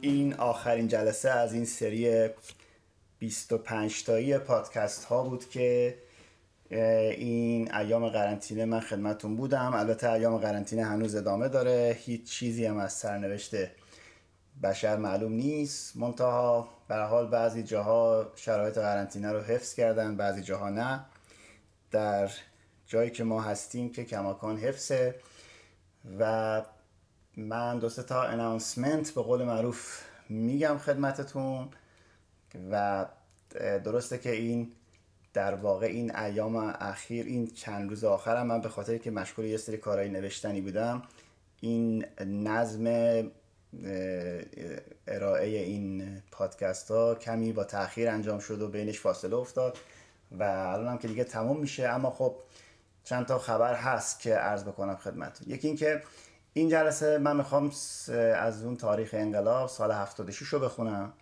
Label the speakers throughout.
Speaker 1: این آخرین جلسه از این سری 25 تایی پادکست ها بود که این ایام قرنطینه من خدمتون بودم. البته ایام قرنطینه هنوز ادامه داره. هیچ چیزی هم از سرنوشت بشر معلوم نیست. منتها به حال بعضی جاها شرایط قرنطینه رو حفظ کردن بعضی جاها نه. در جایی که ما هستیم که کماکان حفظه و من دو تا اناونسمنت به قول معروف میگم خدمتتون و درسته که این در واقع این ایام اخیر این چند روز آخرم من به خاطر که مشغول یه سری کارهای نوشتنی بودم این نظم ارائه این پادکست ها کمی با تاخیر انجام شد و بینش فاصله افتاد و الان هم که دیگه تموم میشه اما خب چند تا خبر هست که عرض بکنم خدمتتون. یکی اینکه این جلسه من می‌خوام از اون تاریخ انقلاب سال 76 رو بخونم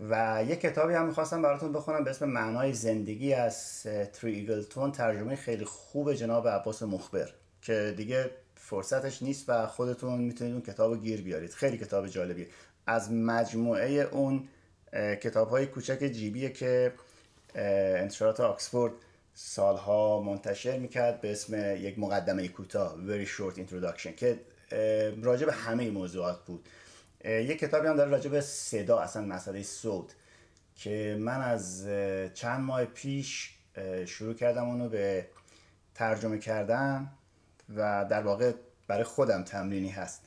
Speaker 1: و یک کتابی هم می‌خواستم براتون بخونم به اسم معنای زندگی از تری ایگلتون. ترجمه خیلی خوب جناب عباس مخبر که دیگه فرصتش نیست و خودتون می‌تونید اون کتاب رو گیر بیارید. خیلی کتاب جالبیه. از مجموعه اون کتاب های کوچک جیبیه که انتشارات آکسفورد سالها منتشر می‌کرد به اسم یک مقدمه کوتاه Very Short Introduction که راجع به همه موضوعات بود. یک کتابی هم داره راجع به صدا اصلا مسئله صوت که من از چند ماه پیش شروع کردم اونو به ترجمه کردن و در واقع برای خودم تمرینی هست.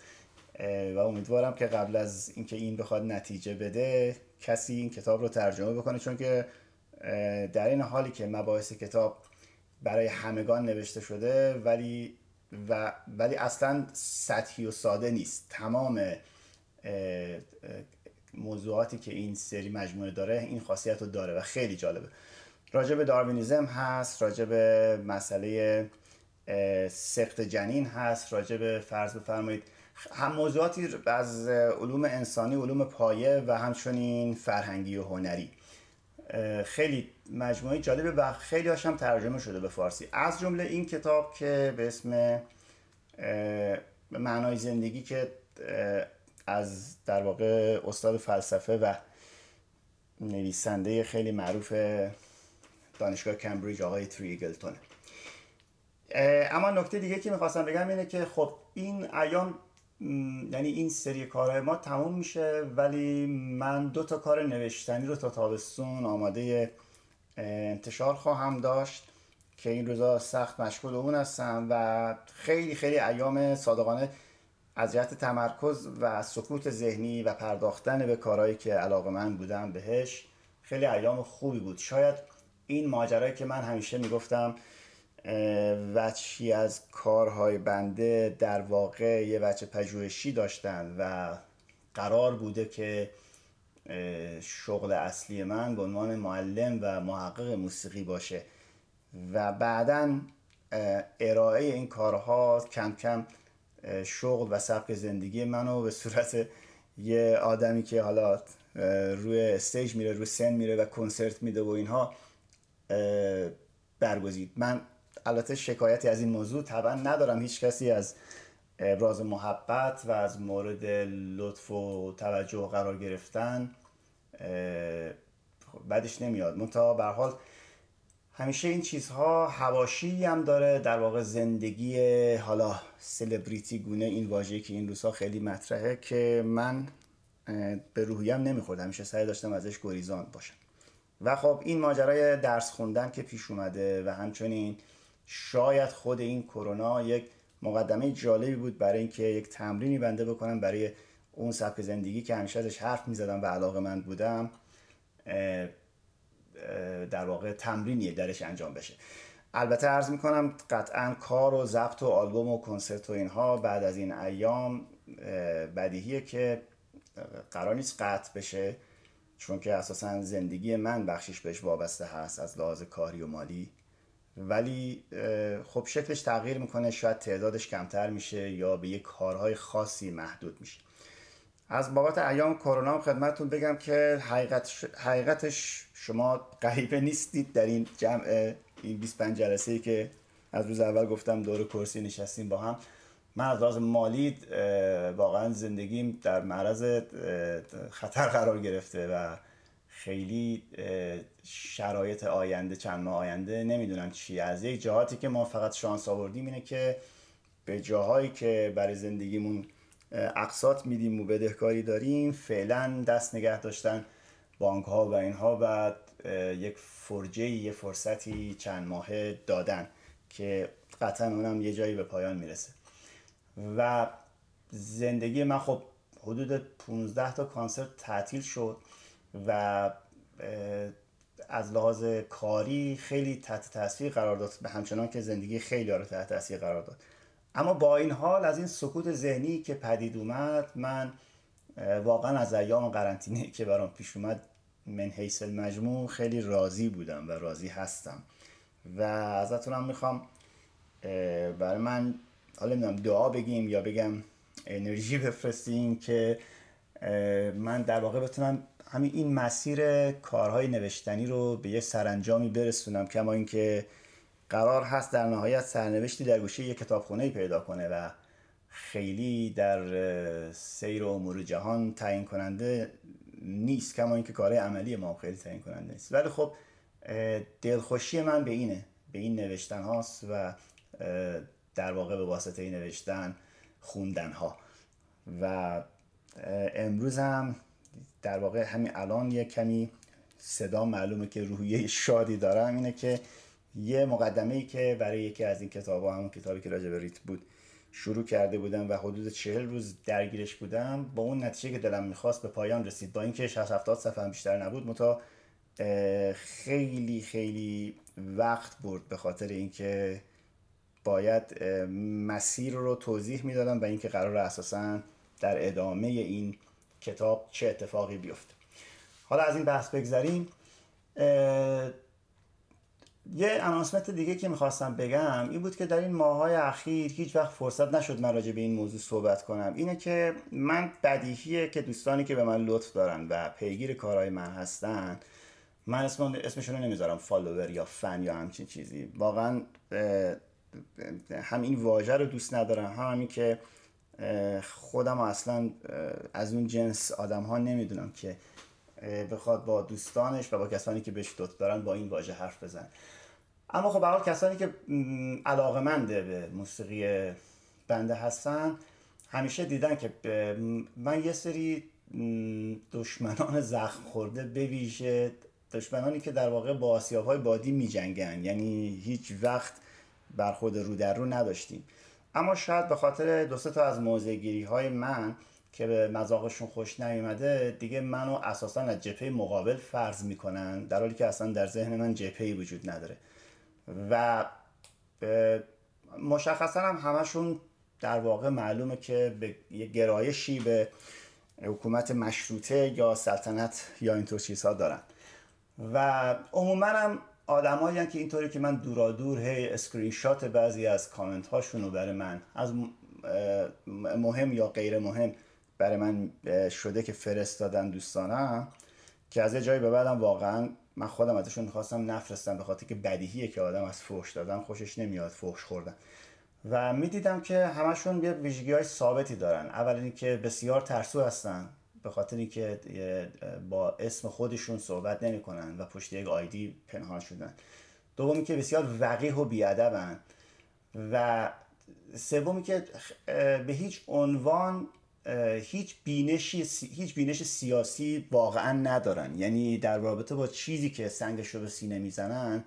Speaker 1: و امیدوارم که قبل از اینکه این بخواد نتیجه بده کسی این کتاب رو ترجمه بکنه چون که در این حالی که مباحث کتاب برای همگان نوشته شده ولی و ولی اصلا سطحی و ساده نیست. تمام موضوعاتی که این سری مجموعه داره این خاصیت رو داره و خیلی جالبه. راجع به داروینیزم هست راجع به مسئله سخت جنین هست راجع به فرض بفرمایید هم موضوعاتی از علوم انسانی علوم پایه و همچنین فرهنگی و هنری. خیلی مجموعه جالبه و خیلی هاشم ترجمه شده به فارسی. از جمله این کتاب که به اسم معنای زندگی که از در واقع استاد فلسفه و نویسنده خیلی معروف دانشگاه کمبریج آقای تریگلتونه اما نکته دیگه که می‌خواستم بگم اینه که خب این ایام یعنی این سری کارهای ما تموم میشه ولی من دو تا کار نوشتنی رو تا تابستون آماده انتشار خواهم داشت که این روزا سخت مشغول اون هستم و خیلی خیلی ایام صادقانه از جهت تمرکز و سکوت ذهنی و پرداختن به کارهایی که علاقه من بودم بهش خیلی ایام خوبی بود. شاید این ماجرایی که من همیشه می‌گفتم وچی از کارهای بنده در واقع یه وچه پژوهشی داشتن و قرار بوده که شغل اصلی من به عنوان معلم و محقق موسیقی باشه و بعدا ارائه این کارها کم کم شغل و سبک زندگی منو به صورت یه آدمی که حالا روی استیج میره روی سن میره و کنسرت میده و اینها برگزید. من البته شکایتی از این موضوع طبعا ندارم. هیچ کسی از ابراز محبت و از مورد لطف و توجه قرار گرفتن بعدش نمیاد. منتها به حال همیشه این چیزها هواشی هم داره. در واقع زندگی حالا سلبریتی گونه این واژه‌ای که این روزها خیلی مطرحه که من به روحیم نمی‌خورد. همیشه سعی داشتم ازش گریزان باشم. و خب این ماجرای درس خوندن که پیش اومده و همچنین شاید خود این کرونا یک مقدمه جالبی بود برای اینکه یک تمرینی بنده بکنم برای اون سبک زندگی که همیشه ازش حرف می‌زدم و علاقه من بودم در واقع تمرینی درش انجام بشه. البته عرض می‌کنم قطعا کار و ضبط و آلبوم و کنسرت و اینها بعد از این ایام بدیهیه که قرار نیست قطع بشه چون که اساسا زندگی من بخشش بهش وابسته هست از لحاظ کاری و مالی. ولی خب شکلش تغییر می‌کنه شاید تعدادش کمتر میشه یا به یک کارهای خاصی محدود میشه. از بابت ایام کرونا خدمتتون بگم که حقیقت حقیقتش شما غریبه نیستید در این جمع این 25 جلسه ای که از روز اول گفتم دور کرسی نشستیم با هم. من از لحاظ مالی واقعا زندگیم در معرض خطر قرار گرفته و خیلی شرایط آینده چند ماه آینده نمی‌دونم چی از یک جهاتی که ما فقط شانس آوردیم اینه که به جاهایی که برای زندگیمون اقساط میدیم و بدهکاری داریم فعلا دست نگه داشتن بانک ها و اینها و یک فرجه یه فرصتی چند ماهه دادن که قطعا اونم یه جایی به پایان می‌رسه. و زندگی من خب حدود 15 تا کانسرت تعطیل شد. و از لحاظ کاری خیلی تحت تاثیر قرار داد به همچنان که زندگی خیلی رو تحت تاثیر قرار داد. اما با این حال از این سکوت ذهنی که پدید اومد من واقعا از ایام قرنطینه که برام پیش اومد من حیث المجموع خیلی راضی بودم و راضی هستم. و ازتونم می‌خوام برای من حالا نمی‌دونم دعا بگیم یا بگم انرژی بفرستیم که من در واقع بتونم همین این مسیر کارهای نوشتنی رو به یه سرانجامی برسونم کما اینکه قرار هست در نهایت سرنوشتی در گوشه یه کتابخونه پیدا کنه و خیلی در سیر امور جهان تعیین کننده نیست کما اینکه کار عملی ما خیلی تعیین کننده نیست. ولی خب دلخوشی من به اینه به این نوشتن هاست و در واقع به واسطه نوشتن خوندن ها و امروز هم در واقع همین الان یه کمی صدا معلومه که روحیه شادی دارم اینه که یه مقدمه ای که برای یکی از این کتاب ها همون کتابی که راجع به ریت بود شروع کرده بودم و حدود چهل روز درگیرش بودم با اون نتیجه که دلم می‌خواست به پایان رسید. با اینکه 60 70 صفحه هم بیشتر نبود متا خیلی خیلی وقت برد به خاطر اینکه باید مسیر رو توضیح می‌دادم و اینکه قرار اساسا در ادامه این کتاب چه اتفاقی بیفته. حالا از این بحث بگذریم یه انانسمنت دیگه که می‌خواستم بگم این بود که در این ماهای اخیر هیچ وقت فرصت نشد من راجع به این موضوع صحبت کنم. اینه که من بدیهیه که دوستانی که به من لطف دارن و پیگیر کارهای من هستن من اسم اسمشون رو نمی‌ذارم فالوور یا فن یا همچین چیزی. واقعا هم این واژه رو دوست ندارم هم همین که خودم اصلا از اون جنس آدم ها نمی‌دونم که بخواد با دوستانش و با کسانی که بهش دوست دارن با این واژه حرف بزن. اما خب برای کسانی که علاقه منده به موسیقی بنده هستن همیشه دیدن که من یه سری دشمنان زخم خورده بویژه دشمنانی که در واقع با آسیاب های بادی می جنگن یعنی هیچ وقت برخورد رو در رو نداشتیم. اما شاید به خاطر دو تا از موضعگیری های من که به مذاقشون خوش نیومده دیگه منو اساسا از جپه مقابل فرض می‌کنن در حالی که اصلا در ذهن من جپه وجود نداره. و مشخصا هم همشون در واقع معلومه که به یه گرایشی به حکومت مشروطه یا سلطنت یا اینطور چیزها دارن. و عموما هم آدمایی که اینطوری که من دورا دور هی اسکرین شات بعضی از کامنت هاشون رو برای من از مهم یا غیر مهم برای من شده که فرستادن دوستانم که از یه جایی به بعدم واقعا من خودم ازشون می‌خواستم نفرستم به خاطر که بدیهیه که آدم از فوش دادن خوشش نمیاد فوش خوردن. و می‌دیدم که همشون یه ویژگی های ثابتی دارن. اول اینکه بسیار ترسو هستن. به خاطر اینکه با اسم خودشون صحبت نمی‌کنن و پشت یک آیدی پنهان شدن. دومی که بسیار وقیح و بیادبن و سومی که به هیچ عنوان هیچ بینشی هیچ بینش سیاسی واقعا ندارن. یعنی در رابطه با چیزی که سنگش رو به سینه می‌زنن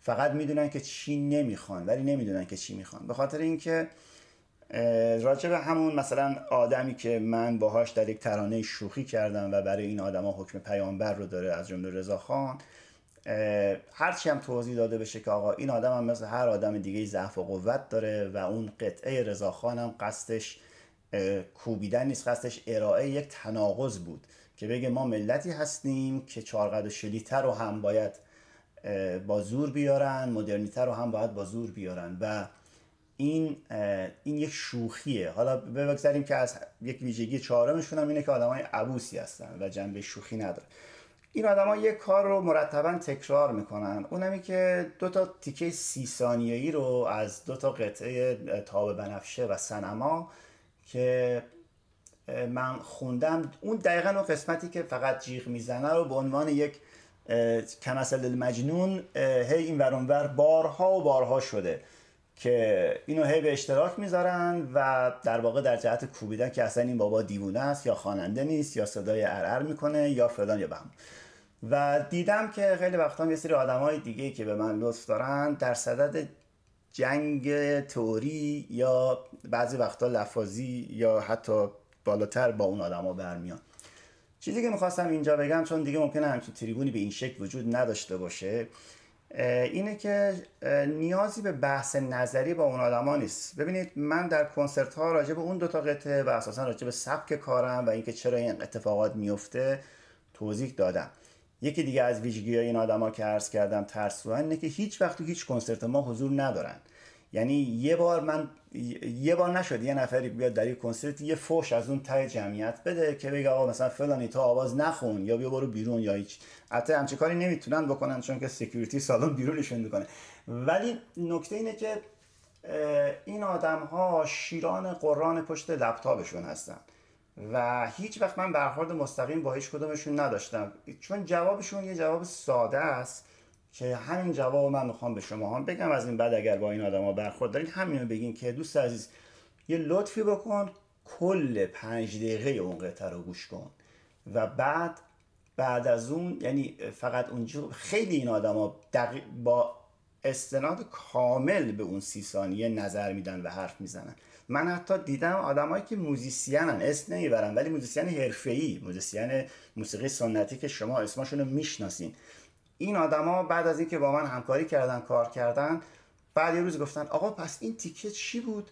Speaker 1: فقط می‌دونن که چی نمی‌خوان ولی نمی‌دونن که چی می‌خوان. به خاطر اینکه راجع به همون مثلا آدمی که من باهاش در یک ترانه شوخی کردم و برای این آدما حکم پیامبر رو داره از جمله رضا خان هرچی هم توضیح داده بشه که آقا این آدم هم مثل هر آدم دیگه ضعف و قوت داره و اون قطعه رضا خان هم قصدش کوبیدن نیست قصدش ارائه یک تناقض بود که بگه ما ملتی هستیم که چارقد و شلیتر رو هم باید با زور بیارن مدرنیتر رو هم باید با زور بیارن و این این یک شوخیه. حالا بگذاریم که از یک ویژگی چهارمشون هم اینه که آدمای عبوسی هستن و جنبه شوخی نداره. این آدما یک کار رو مرتبا تکرار می‌کنن. اونمی که دو تا تیکه سی ثانیه‌ای رو از دو تا قطعه تاب بنفشه و سنما که من خوندم. اون دقیقا اون قسمتی که فقط جیغ می‌زنه رو به عنوان یک کمسل المجنون هی این ورانور بارها و بارها شده. که اینو هی به اشتراک می‌ذارن و در واقع در جهت کوبیدن که اصلا این بابا دیوونه است یا خواننده نیست یا صدای ارعر می‌کنه یا فلان یا بهم و دیدم که خیلی وقتا یه سری آدم های دیگه که به من لطف دارن در صدد جنگ تئوری یا بعضی وقتا لفاظی یا حتی بالاتر با اون آدما برمیان. چیزی که می‌خواستم اینجا بگم چون دیگه ممکنه همچین تریبونی به این شکل وجود نداشته باشه اینه که نیازی به بحث نظری با اون آدما نیست. ببینید من در کنسرت ها راجع به اون دو تا قطعه و اساسا راجع به سبک کارم و اینکه چرا این اتفاقات میفته توضیح دادم. یکی دیگه از ویژگی های این آدما که عرض کردم ترسوان اینه که هیچ وقت هیچ کنسرت ما حضور ندارن. یعنی یه بار من یه بار نشد یه نفری بیاد در یک کنسرت یه فوش از اون ته جمعیت بده که بگه آقا مثلا فلانی تو آواز نخون یا بیا برو بیرون یا هیچ. حتی همچین کاری نمی‌تونن بکنن چون که سکیوریتی سالن بیرونشون می‌کنه. ولی نکته اینه که این آدم ها شیران قرآن پشت لپتاپشون هستن. و هیچ وقت من برخورد مستقیم با هیچ کدومشون نداشتم. چون جوابشون یه جواب ساده است. که همین جواب من می‌خوام به شما هم بگم. از این بعد اگر با این آدما برخورد دارین همین رو بگین که دوست عزیز یه لطفی بکن کل پنج دقیقه اون قطعه رو گوش کن. و بعد بعد از اون یعنی فقط اونجا خیلی این آدما با استناد کامل به اون سی ثانیه نظر میدن و حرف می‌زنن. من حتی دیدم آدمایی که موزیسینن اسم نمی‌برن ولی موزیسین حرفه‌ای موزیسین موسیقی سنتی که شما اسمشون رو می‌شناسین. این آدما بعد از اینکه با من همکاری کردن کار کردن بعد یه روز گفتن آقا پس این تیکه چی بود؟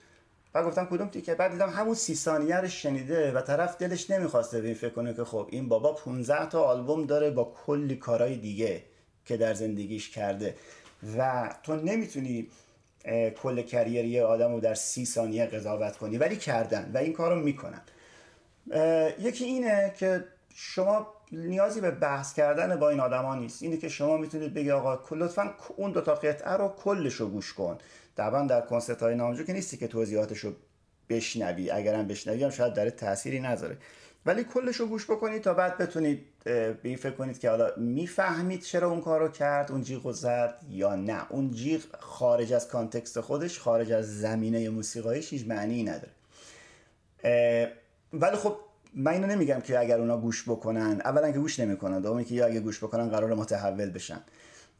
Speaker 1: و گفتم کدوم تیکه بعد دیدم همون سی ثانیه رو شنیده و طرف دلش نمی‌خواسته به این فکر کنه که خب این بابا 15 تا آلبوم داره با کلی کارهای دیگه که در زندگیش کرده و تو نمی‌تونی کل کریر یه آدم رو در سی ثانیه قضاوت کنی ولی کردن و این کارو می‌کنن. یکی اینه که شما نیازی به بحث کردن با این آدما نیست. اینه که شما می‌تونید بگی آقا لطفا اون دو تا قطعه رو کلش رو گوش کن. طبعا در کنسرت های نامجو که نیستی که توضیحاتش رو بشنوی. اگرم بشنوی هم شاید در تأثیری نذاره. ولی کلش رو گوش بکنید تا بعد بتونید به این فکر کنید که حالا می‌فهمید چرا اون کار رو کرد اون جیغ زد یا نه. اون جیغ خارج از کانتکست خودش خارج از زمینه موسیقایش هیچ معنی نداره. ولی خب من اینو نمیگم که اگر اونا گوش بکنن اولا که گوش نمی‌کنن دومی که یا اگه گوش بکنن قرار متحول بشن.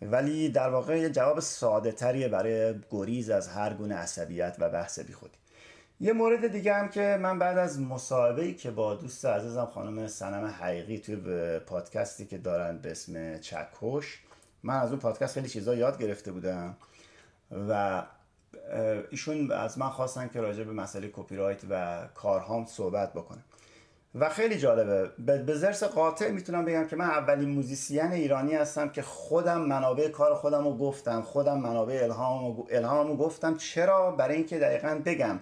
Speaker 1: ولی در واقع یه جواب ساده تریه برای گریز از هر گونه عصبیت و بحث بی خودی یه مورد دیگه هم که من بعد از مصاحبه که با دوست عزیزم خانم صنم حقیقی توی پادکستی که دارن به اسم چکش من از اون پادکست خیلی چیزا یاد گرفته بودم و ایشون از من خواستن که راجع به مسئله کپی رایت و کارهام صحبت بکنم. و خیلی جالبه. به ضرس قاطع می‌تونم بگم که من اولین موزیسین ایرانی هستم که خودم منابع کار خودم رو گفتم خودم منابع الهام الهام گفتم. چرا؟ برای اینکه دقیقا بگم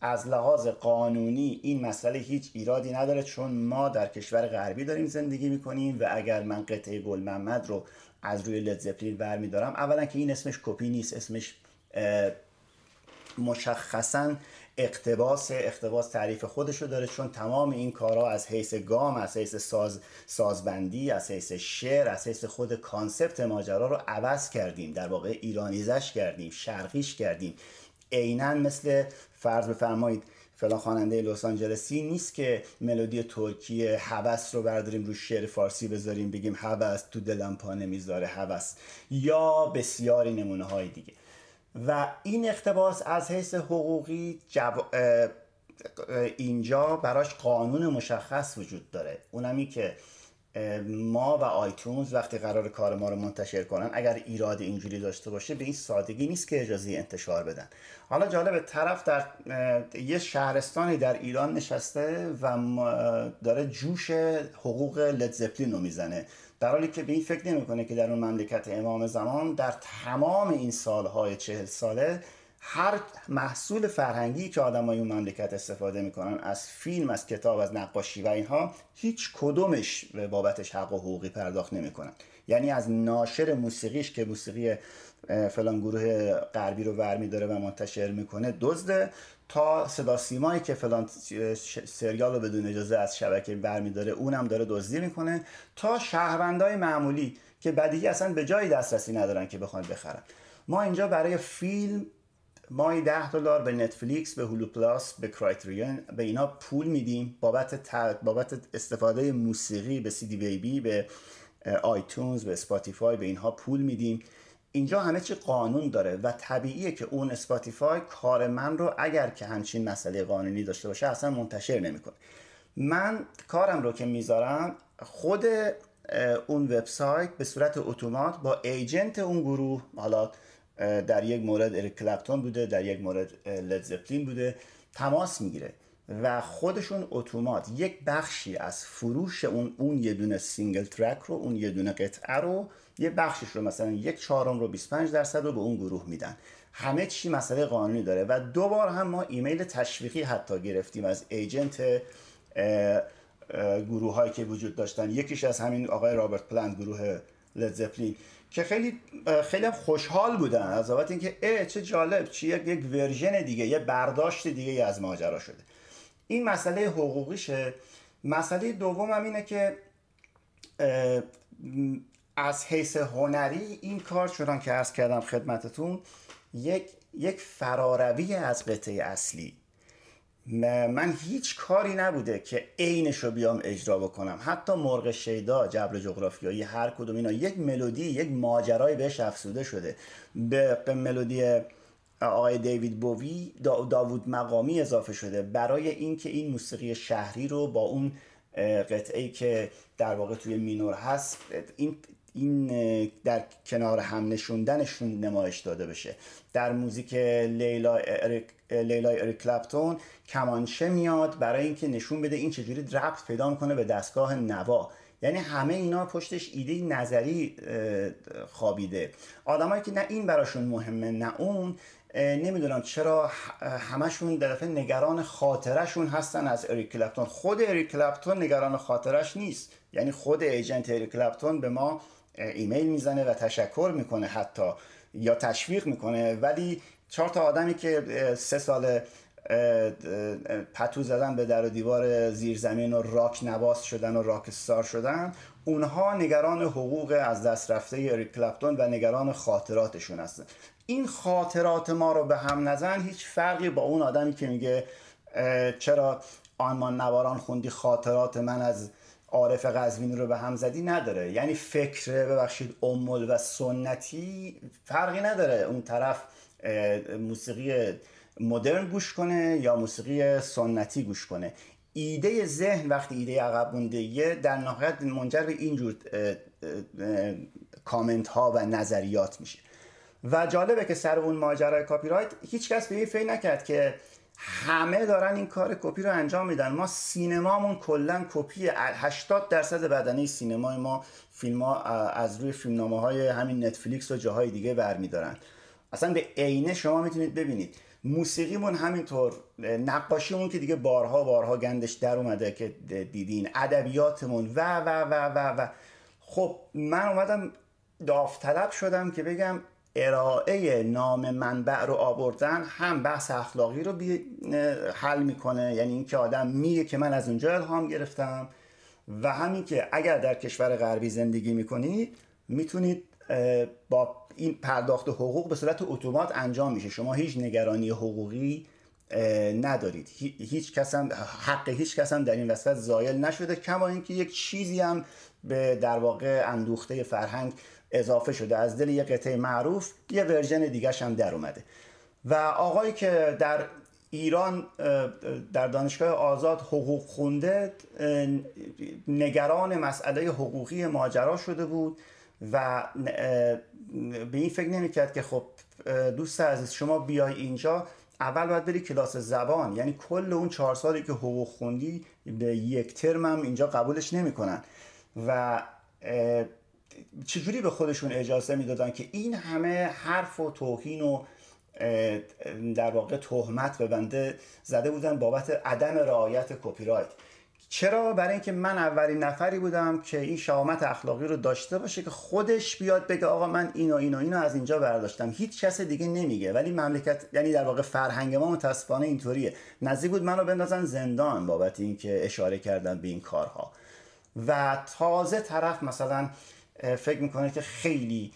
Speaker 1: از لحاظ قانونی این مسئله هیچ ایرادی نداره چون ما در کشور غربی داریم زندگی می‌کنیم و اگر من قطعه گل محمد رو از روی Led Zeppelin برمیدارم اولا که این اسمش کپی نیست اسمش مشخصا اقتباس اقتباس تعریف خودشو داره چون تمام این کارها از حیث گام از حیث ساز سازبندی از حیث شعر از حیث خود concept ماجرا رو عوض کردیم. در واقع Iranize ش کردیم شرقیش کردیم. عینا مثل فرض بفرمایید فلان خواننده لس آنجلسی نیست که ملودی ترکی هوس رو برداریم رو شعر فارسی بذاریم بگیم هوس تو دلم پا نمی‌ذاره هوس. یا بسیاری نمونه های دیگه. و این اقتباس از حیث حقوقی اینجا براش قانون مشخص وجود داره. اونمی که ما و آیتونز وقتی قرار کار ما رو منتشر کنن اگر ایراد اینجوری داشته باشه به این سادگی نیست که اجازه انتشار بدن. حالا جالب طرف در یه شهرستانی در ایران نشسته و داره جوش حقوق لدزپلین رو می‌زنه. در حالی که به این فکر نمی‌کنه که در اون مملکت امام زمان در تمام این سالهای چهل ساله هر محصول فرهنگی که آدمای اون مملکت استفاده می‌کنن از فیلم از کتاب از نقاشی و اینها هیچ کدومش به بابتش حق و حقوقی پرداخت نمی‌کنن. یعنی از ناشر موسیقیش که موسیقی فلان گروه غربی رو ورمی داره و منتشر می‌کنه دزده. تا صدا سیمایی که فلان سریال رو بدون اجازه از شبکه برمی داره اونم داره دزدی می‌کنه. تا شهروندای معمولی که بدیهی اصلا به جای دسترسی ندارن که بخوان بخرن. ما اینجا برای فیلم مایی 10 دلار به نتفلیکس به هولو پلاس به کرایتریون به اینا پول میدیم. بابت, بابت استفاده موسیقی به سی دی بیبی به iTunes به Spotify به اینها پول میدیم. اینجا همه چی قانون داره و طبیعیه که اون Spotify کار من رو اگر که همچین مسئله قانونی داشته باشه اصلا منتشر نمی‌کنه. من کارم رو که می‌ذارم خود اون وبسایت به صورت اتومات با agent اون گروه حالا در یک مورد اریک کلپتون بوده در یک مورد Led Zeppelin بوده تماس می‌گیره و خودشون اتومات. یک بخشی از فروش اون اون یه دونه single track رو اون یه دونه قطعه رو یه بخشش رو مثلا یک چهارم رو 25 درصد رو به اون گروه میدن. همه چی مسئله قانونی داره و دو بار هم ما ایمیل تشویقی حتی گرفتیم از agent گروه هایی که وجود داشتن. یکیش از همین آقای رابرت پلنت گروه Led Zeppelin که خیلی خیلی خوشحال بودن. از بابت اینکه اه چه جالب چی یک, یک version دیگه یه برداشت دیگه از ماجرا شده. این مسئله حقوقیشه. مسئله دوم هم اینه که از حیث هنری این کار چنان که عرض کردم خدمتتون یک یک فراروی از قطعه اصلی. من هیچ کاری نبوده که عینش رو بیام اجرا بکنم. حتی مرغ شیدا جبر جغرافیایی هر کدوم اینا یک ملودی یک ماجرای بهش افسوده شده. به, ملودی آقای دیوید بووی داوود مقامی اضافه شده. برای اینکه این موسیقی شهری رو با اون قطعه که در واقع توی مینور هست این این در کنار هم نشوندنشون نمایش داده بشه. در موزیک لیلا اریک لیلا اریک کلپتون کمانچه میاد برای اینکه نشون بده این چجوری ربط پیدا می‌کنه به دستگاه نوا. یعنی همه اینا پشتش ایده نظری خوابیده. آدمایی که نه این براشون مهمه نه اون نمی‌دونم چرا همشون یه دفعه نگران خاطرشون هستن از اریک کلپتون. خود اریک کلپتون نگران خاطرش نیست. یعنی خود agent اریک کلپتون به ما ایمیل می‌زنه و تشکر می‌کنه حتی یا تشویق می‌کنه. ولی چهار تا آدمی که سه سال پتو زدن به در و دیوار زیرزمین و راک نواز شدن و rock star شدن اونها نگران حقوق از دست رفته اریک کلپتون و نگران خاطراتشون هستن. این خاطرات ما رو به هم نزن هیچ فرقی با اون آدمی که میگه چرا آنمان نواران خوندی خاطرات من از عارف قزوینی رو به هم زدی نداره. یعنی فکر ببخشید امول و سنتی فرقی نداره. اون طرف موسیقی مدرن گوش کنه یا موسیقی سنتی گوش کنه. ایده ذهن وقتی ایده عقب مونده در نهایت منجر به اینجور کامنت ها و نظریات میشه. و جالبه که سر اون ماجرای کاپی رایت هیچ کس به این فکر نکرد که همه دارن این کار کپی رو انجام میدن. ما سینمامون کلا کپی 80 درصد بدنه سینمای ما فیلم ها از روی فیلمنامه های همین Netflix و جاهای دیگه برمیدارن. اصلا به عینه شما می‌تونید ببینید. موسیقیمون همینطور نقاشیمون که دیگه بارها بارها گندش در اومده که دیدین ادبیاتمون و و و و و. خب من اومدم داوطلب شدم که بگم ارائه نام منبع رو آوردن هم بحث اخلاقی رو حل می‌کنه. یعنی اینکه آدم میگه که من از اونجا الهام گرفتم و همین که اگر در کشور غربی زندگی می‌کنید می‌تونید با این پرداخت حقوق به صورت اتومات انجام میشه. شما هیچ نگرانی حقوقی ندارید. هیچ کس هم حق هیچ کس هم در این وسط زایل نشده کما اینکه یک چیزی هم به در واقع اندوخته فرهنگ اضافه شده. از دل یه قطعه معروف یه ورژن دیگه هم در اومده. و آقایی که در ایران در دانشگاه آزاد حقوق خونده نگران مسئله حقوقی ماجرا شده بود و به این فکر نمی‌کرد که خب دوست عزیز شما بیای اینجا اول باید بری کلاس زبان. یعنی کل اون چهار سالی که حقوق خوندی به یک ترم هم اینجا قبولش نمی‌کنن. و چجوری به خودشون اجازه می‌دادن که این همه حرف و توهین و در واقع تهمت به بنده زده بودن بابت عدم رعایت کپی رایت چرا؟ برای اینکه من اولین نفری بودم که این شهامت اخلاقی رو داشته باشه که خودش بیاد بگه آقا من اینو اینو اینو از اینجا برداشتم. هیچ کس دیگه نمیگه. ولی مملکت یعنی در واقع فرهنگ ما متاسفانه اینطوریه. نزدیک بود منو بندازن زندان بابت اینکه اشاره کردن به این کارها. و تازه طرف مثلا فکر می‌کنه که خیلی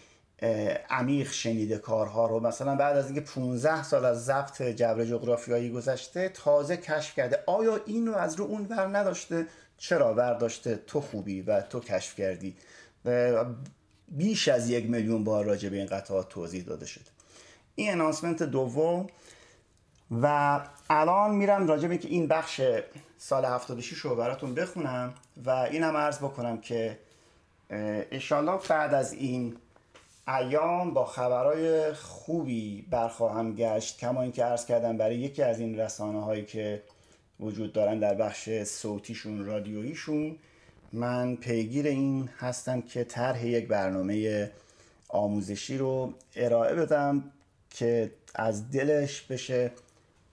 Speaker 1: عمیق شنیده کارها رو. مثلا بعد از اینکه 15 سال از ضبط جبر جغرافیایی گذشته تازه کشف کرده. آیا این رو از رو اون ور نداشته؟ چرا برداشته تو خوبی و تو کشف کردی. بیش از یک میلیون بار راجع به این قطعات توضیح داده شده. این انانسمنت دوم و الان میرم راجع به که این بخش سال 76 رو براتون بخونم و اینم عرض بکنم که انشالله بعد از این ایام با خبرهای خوبی برخواهم گشت کما اینکه عرض کردم برای یکی از این رسانه هایی که وجود دارن در بخش صوتیشون رادیوییشون من پیگیر این هستم که طرح یک برنامه آموزشی رو ارائه بدم که از دلش بشه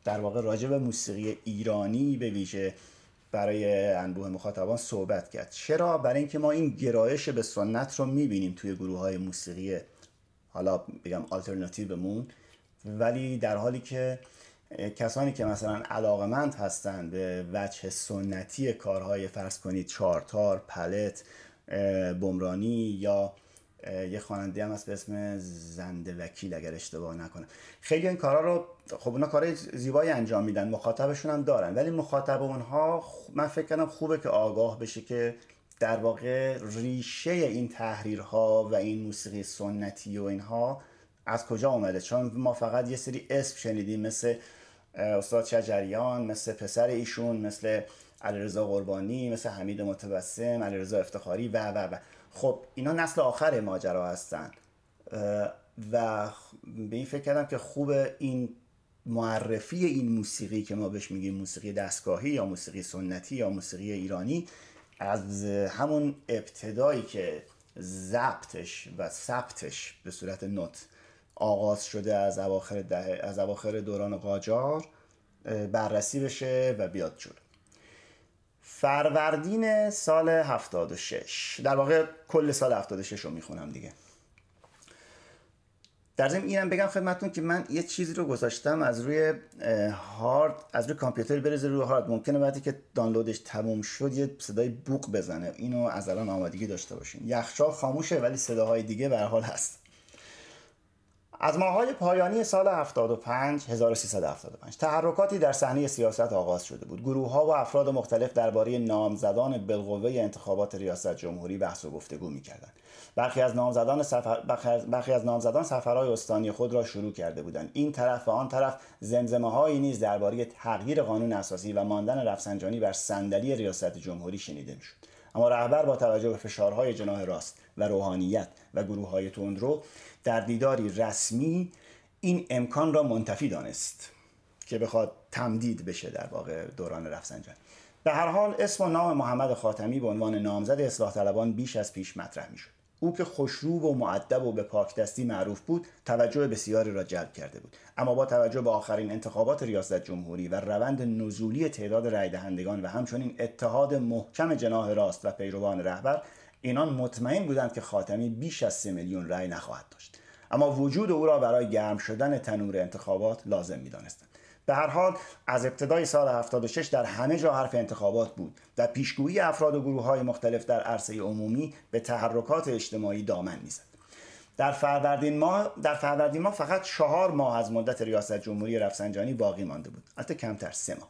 Speaker 1: در واقع راجع به موسیقی ایرانی به ویژه برای انبوه مخاطبان صحبت کرد. چرا؟ برای اینکه ما این گرایش به سنت رو می‌بینیم توی گروه های موسیقی حالا بگم آلترناتیومون ولی در حالی که کسانی که مثلا علاقمند هستند به وجه سنتی کارهای فرض کنید چارتار پلت بمرانی یا یه خواننده هم هست به اسم زنده وکیل اگر اشتباه نکنم. خیلی این کارا رو خب اونا کارهای زیبایی انجام میدن مخاطبشون هم دارن ولی مخاطب اونها من فکر کنم خوبه که آگاه بشه که در واقع ریشه این تحریرها و این موسیقی سنتی و اینها از کجا آمده چون ما فقط یه سری اسم شنیدیم مثل استاد شجریان مثل پسر ایشون مثل علیرضا قربانی مثل حمید متبسم علیرضا افتخاری و و و. خب اینا نسل آخر ماجرا هستن. و به این فکر کردم که خوب این معرفی این موسیقی که ما بهش میگیم موسیقی دستگاهی یا موسیقی سنتی یا موسیقی ایرانی از همون ابتدایی که ضبطش و ثبتش به صورت نوت آغاز شده از اواخر, از اواخر دوران قاجار بررسی بشه و بیاد جلو. فروردین سال 76 در واقع کل سال 76 رو می‌خونم دیگه. در ضمن اینم بگم خدمتتون که من یه چیزی رو گذاشتم از روی هارد از روی کامپیوتر بریزه روی هارد. ممکنه وقتی که دانلودش تموم شد یه صدای بوق بزنه. اینو از الان آمادگی داشته باشین. یخچال خاموشه ولی صداهای دیگه به حال هست. از ماهای پایانی سال 75 1375 تحرکاتی در صحنه سیاست آغاز شده بود. گروه ها و افراد مختلف درباره نامزدان بالقوه انتخابات ریاست جمهوری بحث و گفتگو می‌کردند. برخی از نامزدان سفر برخی از نامزدان سفرهای استانی خود را شروع کرده بودند. این طرف و آن طرف زمزمه هایی نیز درباره تغییر قانون اساسی و ماندن رفسنجانی بر صندلی ریاست جمهوری شنیده می‌شد. اما رهبر با توجه به فشارهای جناح راست و روحانیت و گروه های تندرو در دیداری رسمی این امکان را منتفی دانست که بخواد تمدید بشه در واقع دوران رفسنجانی به هر حال اسم و نام محمد خاتمی به عنوان نامزد اصلاح طلبان بیش از پیش مطرح می شد. او که خوشرو و معدب و به پاکدستی معروف بود توجه بسیاری را جلب کرده بود. اما با توجه به آخرین انتخابات ریاست جمهوری و روند نزولی تعداد رای دهندگان و همچنین اتحاد محکم جناح راست و پیروان رهبر اینان مطمئن بودند که خاتمی بیش از سه میلیون رای نخواهد داشت. اما وجود او را برای گرم شدن تنور انتخابات لازم می‌دانستند. به هر حال از ابتدای سال 76 در همه جا حرف انتخابات بود و پیشگویی افراد و گروه های مختلف در عرصه عمومی به تحرکات اجتماعی دامن می‌زد. در فروردین ماه در فروردین ماه فقط چهار ماه از مدت ریاست جمهوری رفسنجانی باقی مانده بود البته کمتر سه ماه.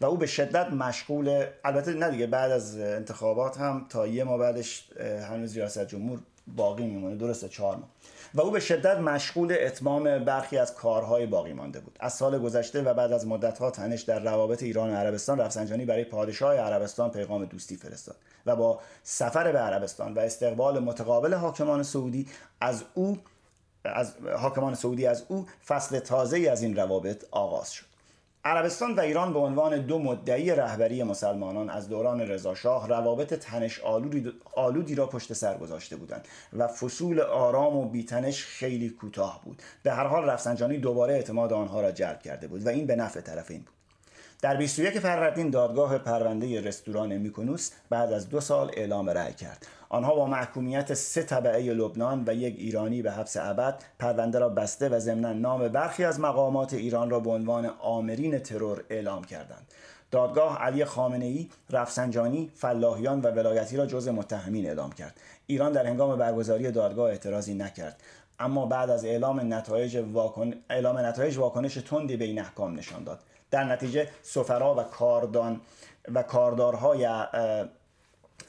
Speaker 1: و او به شدت مشغول البته نه دیگه بعد از انتخابات هم تا یه ماه بعدش هنوز ریاست جمهور باقی میمونه. درسته چهار ماه. و او به شدت مشغول اتمام برخی از کارهای باقی مانده بود. از سال گذشته و بعد از مدتها تنش در روابط ایران و عربستان رفسنجانی برای پادشاه عربستان پیغام دوستی فرستاد و با سفر به عربستان و استقبال متقابل حاکمان سعودی از او از حاکمان سعودی از او فصل تازه از این روابط آغاز شد. عربستان و ایران به عنوان دو مدعی رهبری مسلمانان از دوران رضاشاه روابط تنش آلودی را پشت سر گذاشته بودند و فصول آرام و بیتنش خیلی کوتاه بود. به هر حال رفسنجانی دوباره اعتماد آنها را جلب کرده بود و این به نفع طرفین بود. در 21 فروردین دادگاه پرونده رستوران میکنوس بعد از دو سال اعلام رأی کرد آنها با محکومیت سه طبعه لبنان و یک ایرانی به حبس ابد پرونده را بسته و ضمنا نام برخی از مقامات ایران را به عنوان آمرین ترور اعلام کردند دادگاه علی خامنه ای، رفسنجانی، فلاحیان و ولایتی را جز متهمین اعلام کرد. ایران در هنگام برگزاری دادگاه اعتراضی نکرد. اما بعد از اعلام نتایج, واکن... اعلام نتایج واکنش تندی به این احکام نشان داد. در نتیجه سفرا و کاردان و کاردارهای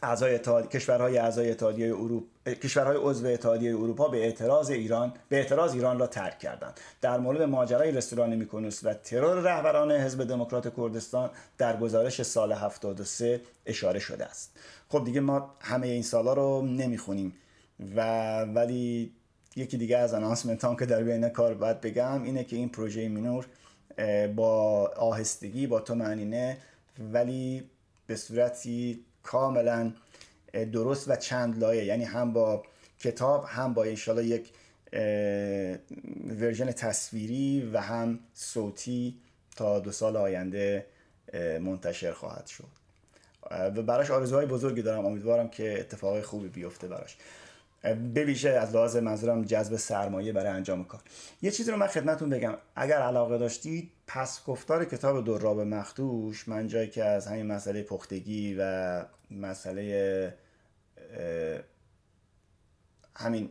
Speaker 1: اعضای کشورهای اعضای اتحادیه اروپا کشورهای عضو اتحادیه اروپا به اعتراض ایران به اعتراض ایران را ترک کردند. در مورد ماجرای رستوران میکنوس و ترور رهبران حزب دموکرات کردستان در گزارش سال 73 اشاره شده است. خب دیگه ما همه این سالا رو نمی‌خونیم و ولی یکی دیگه از announcement هم که در بین کار باید بگم اینه که این پروژه مینور با آهستگی با تو طمأنینه ولی به صورتی کاملا درست و چند لایه. یعنی هم با کتاب هم با انشالله یک version تصویری و هم صوتی تا دو سال آینده منتشر خواهد شد. و براش آرزوهای بزرگی دارم. امیدوارم که اتفاقای خوبی بیفته براش. بویژه از لحاظ منظورم جذب سرمایه برای انجام کار. یه چیزی رو من خدمتون بگم. اگر علاقه داشتید پس گفتار کتاب دراب مخدوش من جایی که از همین مسئله پختگی و مسئله همین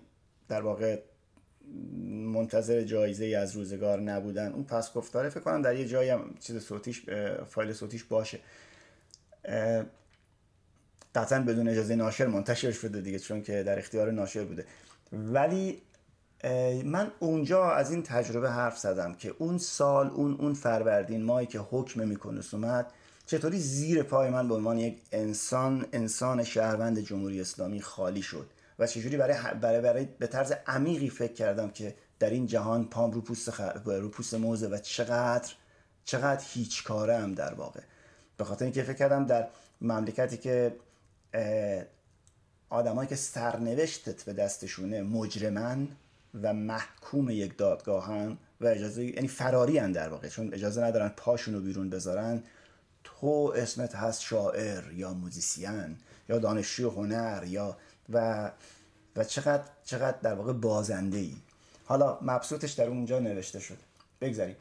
Speaker 1: در واقع منتظر جایزه ای از روزگار نبودن اون پس گفتاره. فکر کنم در یه جایی هم چیز صوتیش فایل صوتیش باشه. قطعا بدون اجازه ناشر منتشر شده دیگه چون که در اختیار ناشر بوده. ولی من اونجا از این تجربه حرف زدم که اون سال اون اون فروردین ماهی که حکم میکنست اومد چطوری زیر پای من به عنوان یک انسان انسان شهروند جمهوری اسلامی خالی شد و چجوری برای, برای, برای به طرز عمیقی فکر کردم که در این جهان پام رو پوست, خر... رو پوست موزه و چقدر چقدر هیچ کاره هم در واقع. به خاطر اینکه فکر کردم در مملکتی که آدمایی که سرنوشتت به دستشونه مجرمن و محکوم یک دادگاهن و اجازه یعنی فراری هن در واقع چون اجازه ندارن پاشونو بیرون بذارن تو اسمت هست شاعر یا موزیسین یا دانشجو هنر یا و و چقدر چقدر در واقع بازنده ای حالا مبسوطش در اونجا نوشته شده. بگذاریم.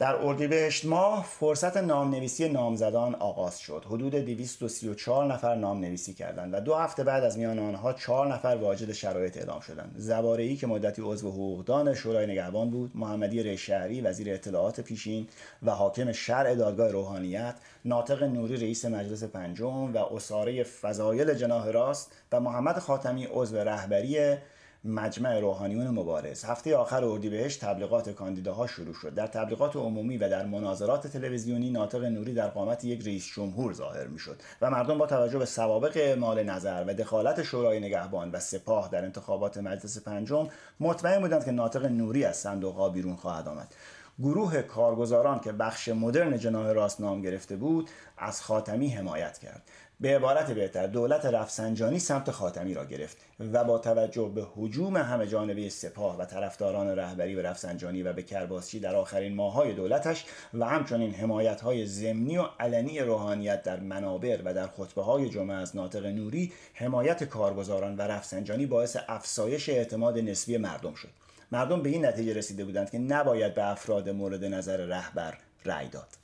Speaker 1: در اردیبهشت ماه فرصت نامنویسی نامزدان آغاز شد. حدود 234 نفر نام نویسی کردند و دو هفته بعد از میان آنها چهار نفر واجد شرایط اعلام شدند. زباره که مدتی عضو حقوقدان شورای نگهبان بود، محمدی ریشهری وزیر اطلاعات پیشین و حاکم شرع دادگاه روحانیت، ناطق نوری رئیس مجلس پنجم و اساره فضایل جناح راست و محمد خاتمی عضو رهبری مجمع روحانیون مبارز. هفته آخر اردیبهشت تبلیغات کاندیداها شروع شد. در تبلیغات عمومی و در مناظرات تلویزیونی ناطق نوری در قامت یک رئیس جمهور ظاهر می‌شد و مردم با توجه به سوابق اعمال نظر و دخالت شورای نگهبان و سپاه در انتخابات مجلس پنجم مطمئن بودند که ناطق نوری از صندوقها بیرون خواهد آمد. گروه کارگزاران که بخش مدرن جناح راست نام گرفته بود از خاتمی حمایت کرد. به عبارت بهتر دولت رفسنجانی سمت خاتمی را گرفت و با توجه به حجوم همه جانبه سپاه و طرفداران رهبری و رفسنجانی و به کرباسچی در آخرین ماهای دولتش و همچنین حمایت های ضمنی و علنی روحانیت در منابر و در خطبه های جمعه از ناطق نوری حمایت کارگزاران و رفسنجانی باعث افسایش اعتماد نسبی مردم شد. مردم به این نتیجه رسیده بودند که نباید به افراد مورد نظر رهبر رأی داد.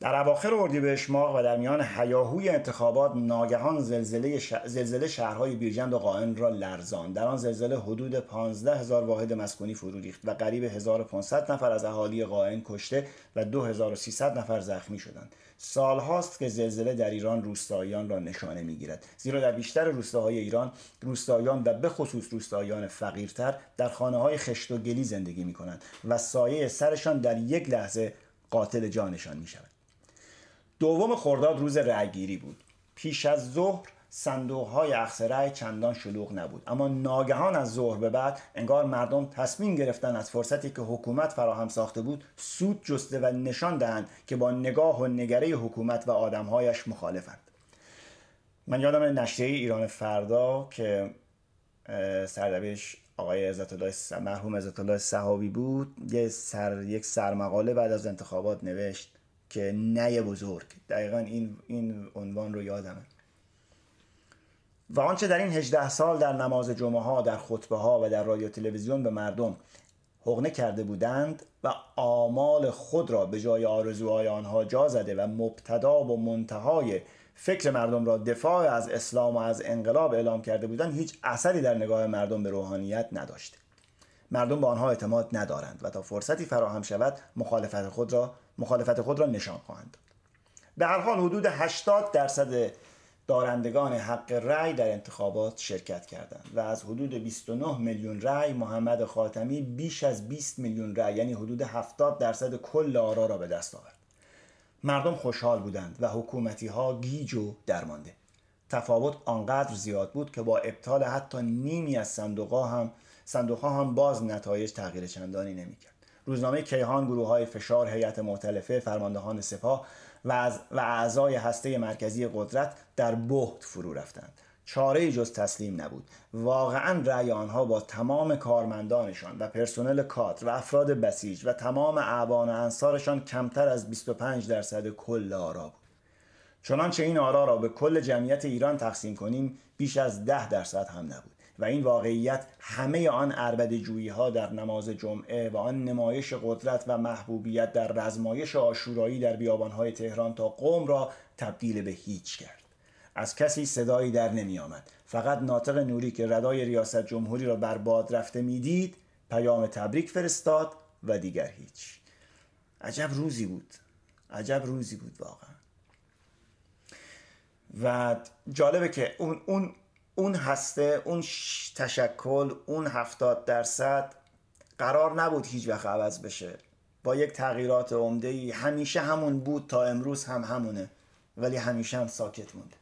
Speaker 1: در اواخر اردیبهشت ماه و در میان هیاهوی انتخابات ناگهان زلزله, زلزله شهرهای بیرجند و قائن را لرزان در آن زلزله حدود 15 هزار واحد مسکونی فرو ریخت و قریب 1500 نفر از اهالی قائن کشته و 2300 نفر زخمی شدند. سالهاست که زلزله در ایران روستاییان را نشانه می‌گیرد. زیرا در بیشتر روستاهای ایران روستاییان و به خصوص روستاییان فقیرتر در خانه های خشت و گلی زندگی می کنند و سایه سرشان در یک لحظه قاتل جانشان می شود دوم خرداد روز رأیگیری بود. پیش از ظهر صندوق های اخص رأی چندان شلوغ نبود. اما ناگهان از ظهر به بعد انگار مردم تصمیم گرفتن از فرصتی که حکومت فراهم ساخته بود سود جسته و نشان دهند که با نگاه و نگره حکومت و آدمهایش مخالفند. من یادم نشریه ایران فردا که سردبیرش آقای عزت الله مرحوم عزت الله صحابی بود یه سر یک سرمقاله بعد از انتخابات نوشت که نه بزرگ. دقیقا این, این عنوان رو یادمه. و آنچه در این 18 سال در نماز جمعه ها در خطبه ها و در رادیو تلویزیون به مردم حقنه کرده بودند و آمال خود را به جای آرزوهای آنها جا زده و مبتدا و منتهای فکر مردم را دفاع از اسلام و از انقلاب اعلام کرده بودند هیچ اثری در نگاه مردم به روحانیت نداشته مردم به آنها اعتماد ندارند و تا فرصتی فراهم شود مخالفت خود را مخالفت خود را نشان خواهند داد. به هر حال حدود 80 درصد دارندگان حق رأی در انتخابات شرکت کردند و از حدود 29 میلیون رأی محمد خاتمی بیش از 20 میلیون رأی یعنی حدود 70 درصد کل آرا را به دست آورد. مردم خوشحال بودند و حکومتی ها گیج و درمانده. تفاوت آنقدر زیاد بود که با ابطال حتی نیمی از صندوق هم صندوق هم باز نتایج تغییر چندانی نمی‌کرد. روزنامه کیهان گروه های فشار هیئت مختلفه فرماندهان سپاه و, از و اعضای هسته مرکزی قدرت در بهت فرو رفتند. چاره جز تسلیم نبود. واقعا رأی آنها با تمام کارمندانشان و پرسنل کادر و افراد بسیج و تمام اعوان و انصارشان کمتر از 25 درصد کل آرا بود. چنانچه این آرا را به کل جمعیت ایران تقسیم کنیم بیش از ده درصد هم نبود. و این واقعیت همه آن عربد ها در نماز جمعه و آن نمایش قدرت و محبوبیت در رزمایش آشورایی در بیابانهای تهران تا قوم را تبدیل به هیچ کرد. از کسی صدایی در نمی آمد فقط ناطق نوری که ردای ریاست جمهوری را بر باد رفته می‌دید پیام تبریک فرستاد و دیگر هیچ. عجب روزی بود. عجب روزی بود واقعا. و جالبه که اون, اون اون هسته اون تشکل اون هفتاد درصد قرار نبود هیچ وقت عوض بشه. با یک تغییرات عمده ای همیشه همون بود تا امروز هم همونه. ولی همیشه هم ساکت مونده.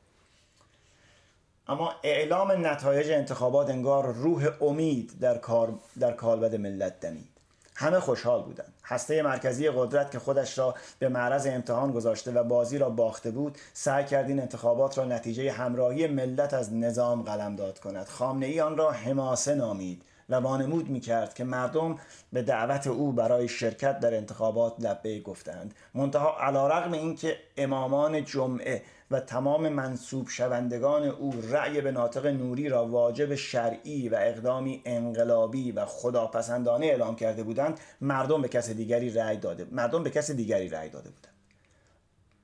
Speaker 1: اما اعلام نتایج انتخابات انگار روح امید در, کار در کالبد ملت دمید. همه خوشحال بودند هسته مرکزی قدرت که خودش را به معرض امتحان گذاشته و بازی را باخته بود سعی کرد این انتخابات را نتیجه همراهی ملت از نظام قلمداد کند. خامنه ای آن را حماسه نامید. و وانمود می کرد که مردم به دعوت او برای شرکت در انتخابات لبه گفتند منتها علا رقم اینکه امامان جمعه و تمام منصوب شوندگان او رأی به ناطق نوری را واجب شرعی و اقدامی انقلابی و خداپسندانه اعلام کرده بودند مردم به کس دیگری رأی داده مردم به کس دیگری رأی داده بودند.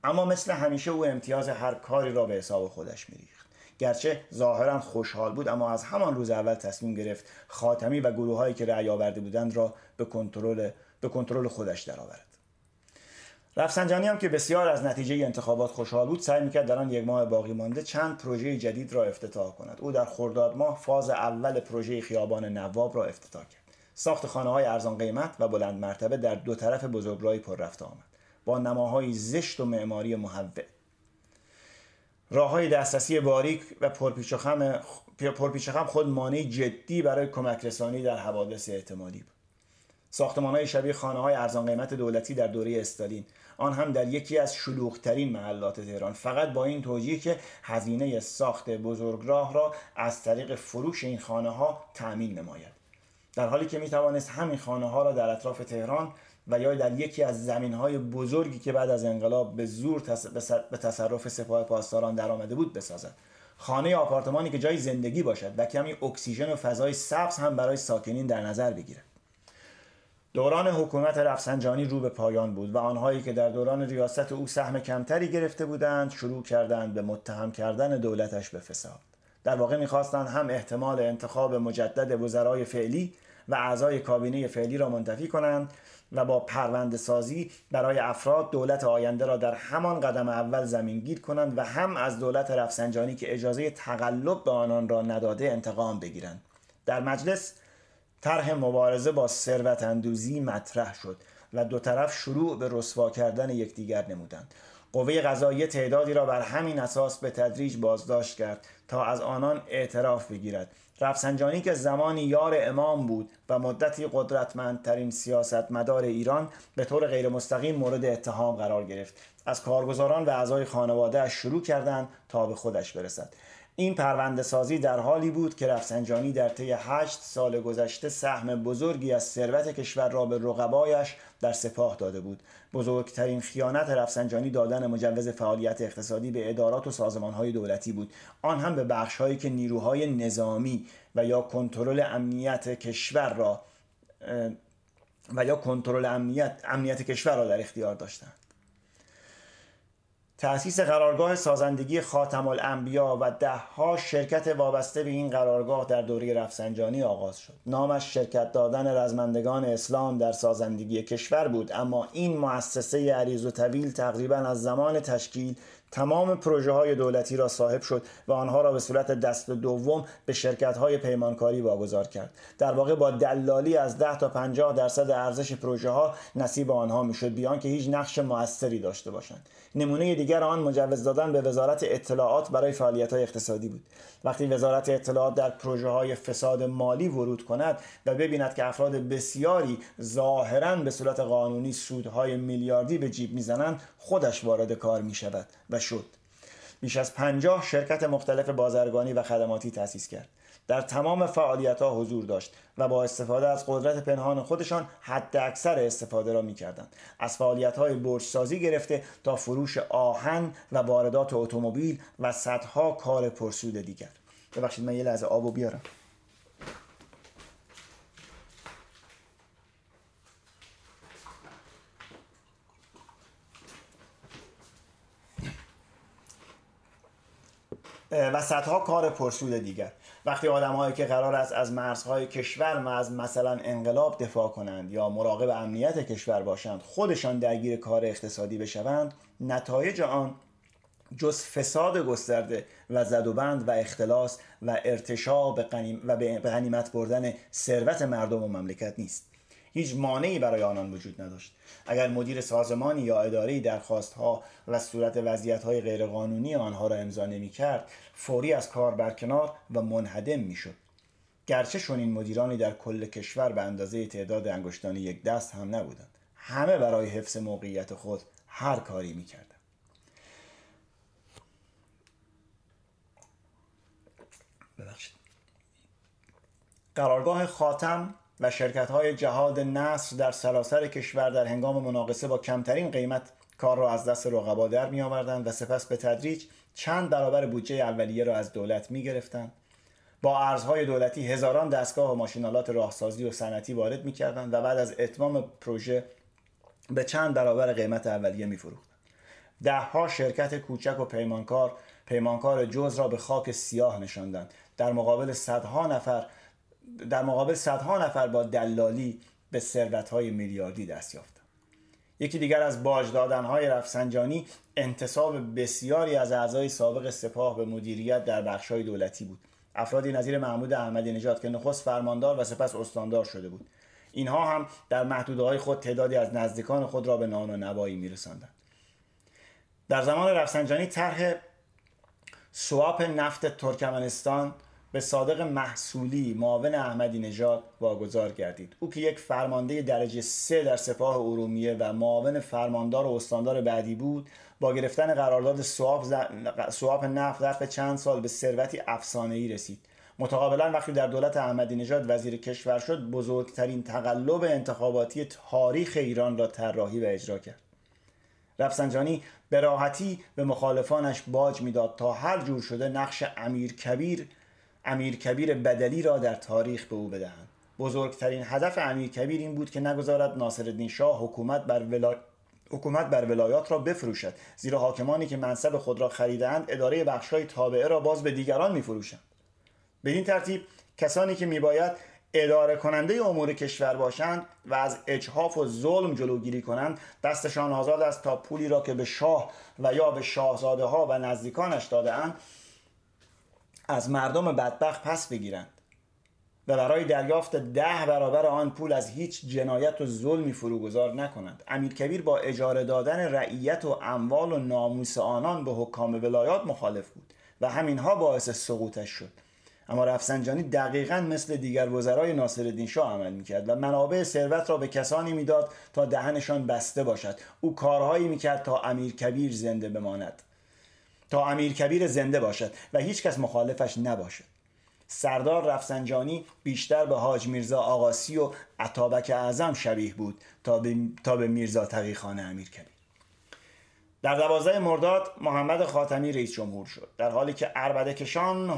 Speaker 1: اما مثل همیشه او امتیاز هر کاری را به حساب خودش میریخت. گرچه ظاهرا خوشحال بود اما از همان روز اول تصمیم گرفت خاتمی و گروههایی که رأی آورده بودند را به کنترل به کنترل خودش درآورد. رفسنجانی هم که بسیار از نتیجه انتخابات خوشحال بود سعی می‌کرد در آن یک ماه باقی مانده چند پروژه جدید را افتتاح کند. او در خرداد ماه فاز اول پروژه خیابان نواب را افتتاح کرد. ساخت خانه های ارزان قیمت و بلند مرتبه در دو طرف بزرگراهی پر رفت آمد. با نماهای زشت و معماری محوع راه های دسترسی باریک و پرپیچخم خود مانع جدی برای کمک رسانی در حوادث احتمالی بود. ساختمان های شبیه خانه های ارزان قیمت دولتی در دوره استالین. آن هم در یکی از شلوغترین محلات تهران. فقط با این توجیه که هزینه ساخت بزرگراه را از طریق فروش این خانه ها تأمین نماید. در حالی که می توانست همین خانه ها را در اطراف تهران و یا در یکی از زمین های بزرگی که بعد از انقلاب به زور به تصرف سپاه پاسداران درآمده بود بسازد. خانه آپارتمانی که جای زندگی باشد و کمی اکسیژن و فضای سبز هم برای ساکنین در نظر بگیرد. دوران حکومت رفسنجانی رو به پایان بود و آنهایی که در دوران ریاست او سهم کمتری گرفته بودند شروع کردند به متهم کردن دولتش به فساد. در واقع می‌خواستند هم احتمال انتخاب مجدد وزرای فعلی و اعضای کابینه فعلی را منتفی کنند و با پرونده سازی برای افراد دولت آینده را در همان قدم اول زمینگیر کنند و هم از دولت رفسنجانی که اجازه تقلب به آنان را نداده انتقام بگیرند. در مجلس طرح مبارزه با ثروت اندوزی مطرح شد و دو طرف شروع به رسوا کردن یکدیگر نمودند. قوه قضایی تعدادی را بر همین اساس به تدریج بازداشت کرد تا از آنان اعتراف بگیرد. رفسنجانی که زمانی یار امام بود و مدتی قدرتمندترین سیاستمدار ایران به طور غیرمستقیم مورد اتهام قرار گرفت. از کارگزاران و اعضای خانواده شروع کردند تا به خودش برسد. این پرونده سازی در حالی بود که رفسنجانی در طی هشت سال گذشته سهم بزرگی از ثروت کشور را به رقبایش در سپاه داده بود. بزرگترین خیانت رفسنجانی دادن مجوز فعالیت اقتصادی به ادارات و سازمانهای دولتی بود. آن هم به بخشهایی که نیروهای نظامی و یا کنترل امنیت کشور را و یا کنترل امنیت امنیت کشور را در اختیار داشتند. تأسیس قرارگاه سازندگی خاتم الانبیا و دهها شرکت وابسته به این قرارگاه در دوره رفسنجانی آغاز شد. نامش شرکت دادن رزمندگان اسلام در سازندگی کشور بود اما این مؤسسه عریض و طویل تقریبا از زمان تشکیل تمام پروژه های دولتی را صاحب شد و آنها را به صورت دست دوم به شرکت های پیمانکاری واگذار کرد. در واقع با دلالی از 10 تا 50 درصد ارزش پروژه ها نصیب آنها می‌شد بیان که هیچ نقش موثری داشته باشند. نمونه دیگر آن مجوز دادن به وزارت اطلاعات برای فعالیت های اقتصادی بود. وقتی وزارت اطلاعات در پروژه های فساد مالی ورود کند و ببیند که افراد بسیاری ظاهرا به صورت قانونی سودهای میلیاردی به جیب می‌زنند خودش وارد کار می شود و شد. بیش از پنجاه شرکت مختلف بازرگانی و خدماتی تأسیس کرد. در تمام فعالیت ها حضور داشت و با استفاده از قدرت پنهان خودشان حد اکثر استفاده را می کردند. از فعالیت های برج گرفته تا فروش آهن و واردات اتومبیل و صدها کار پرسود دیگر. ببخشید من یه لحظه آبو بیارم. و صدها کار پرسود دیگر. وقتی آدمهایی که قرار است از مرزهای کشور و از مثلا انقلاب دفاع کنند یا مراقب امنیت کشور باشند خودشان درگیر کار اقتصادی بشوند نتایج آن جز فساد گسترده و زدوبند و اختلاس و ارتشا و به غنیمت بردن ثروت مردم و مملکت نیست. هیچ مانعی برای آنان وجود نداشت. اگر مدیر سازمانی یا اداره درخواست ها و صورت وضعیت های غیرقانونی آنها را امضا نمی کرد فوری از کار برکنار و منهدم می شد گرچه این مدیرانی در کل کشور به اندازه تعداد انگشتان یک دست هم نبودند. همه برای حفظ موقعیت خود هر کاری می کردن. ببخشید. قرارگاه خاتم و شرکت های جهاد نصر در سراسر کشور در هنگام مناقصه با کمترین قیمت کار را از دست رقبا در می آوردند و سپس به تدریج چند برابر بودجه اولیه را از دولت می گرفتند با ارزهای دولتی هزاران دستگاه و ماشینالات راهسازی و صنعتی وارد می و بعد از اتمام پروژه به چند برابر قیمت اولیه می فروختند دهها شرکت کوچک و پیمانکار پیمانکار جز را به خاک سیاه نشاندند. در مقابل صدها نفر در مقابل صدها نفر با دلالی به های میلیاردی دست یافتند. یکی دیگر از باج های رفسنجانی انتصاب بسیاری از اعضای سابق سپاه به مدیریت در های دولتی بود. افرادی نظیر محمود احمدی نژاد که نخست فرماندار و سپس استاندار شده بود. اینها هم در محدوده های خود تعدادی از نزدیکان خود را به نان و نوایی میرساندند. در زمان رفسنجانی طرح سواپ نفت ترکمنستان به صادق محصولی معاون احمدی نژاد واگذار گردید. او که یک فرمانده درجه سه در سپاه ارومیه و معاون فرماندار و استاندار بعدی بود با گرفتن قرارداد سواب نفت ظرف چند سال به ثروتی ای رسید. متقابلا وقتی در دولت احمدی نژاد وزیر کشور شد بزرگترین تقلب انتخاباتی تاریخ ایران را طراحی و اجرا کرد. رفسنجانی به راحتی به مخالفانش باج می‌داد تا هر جور شده نقش امیر کبیر امیر کبیر بدلی را در تاریخ به او بدهند. بزرگترین هدف امیر کبیر این بود که نگذارد ناصرالدین شاه حکومت بر ولایت حکومت بر ولایات را بفروشد زیرا حاکمانی که منصب خود را خریدند اداره بخشهای تابعه را باز به دیگران میفروشند. این ترتیب کسانی که میباید اداره کننده امور کشور باشند و از اجحاف و ظلم جلوگیری کنند دستشان آزاد است تا پولی را که به شاه و یا به شاهزاده ها و نزدیکانش داده از مردم بدبخت پس بگیرند و برای دریافت ده برابر آن پول از هیچ جنایت و ظلمی فروگذار نکنند. امیرکبیر با اجاره دادن رعیت و اموال و ناموس آنان به حکام ولایات مخالف بود و همینها باعث سقوطش شد. اما رفسنجانی دقیقا مثل دیگر وزرای ناصرالدین شاه عمل می‌کرد و منابع ثروت را به کسانی می‌داد تا دهنشان بسته باشد. او کارهایی می‌کرد تا امیر کبیر زنده بماند. تا امیر کبیر زنده باشد و هیچکس مخالفش نباشد. سردار رفسنجانی بیشتر به حاج میرزا آقاسی و عطابک اعظم شبیه بود تا به, تا به میرزا تقیخان امیر کبیر در دوازده مرداد محمد خاتمی رئیس جمهور شد. در حالی که اربدکشان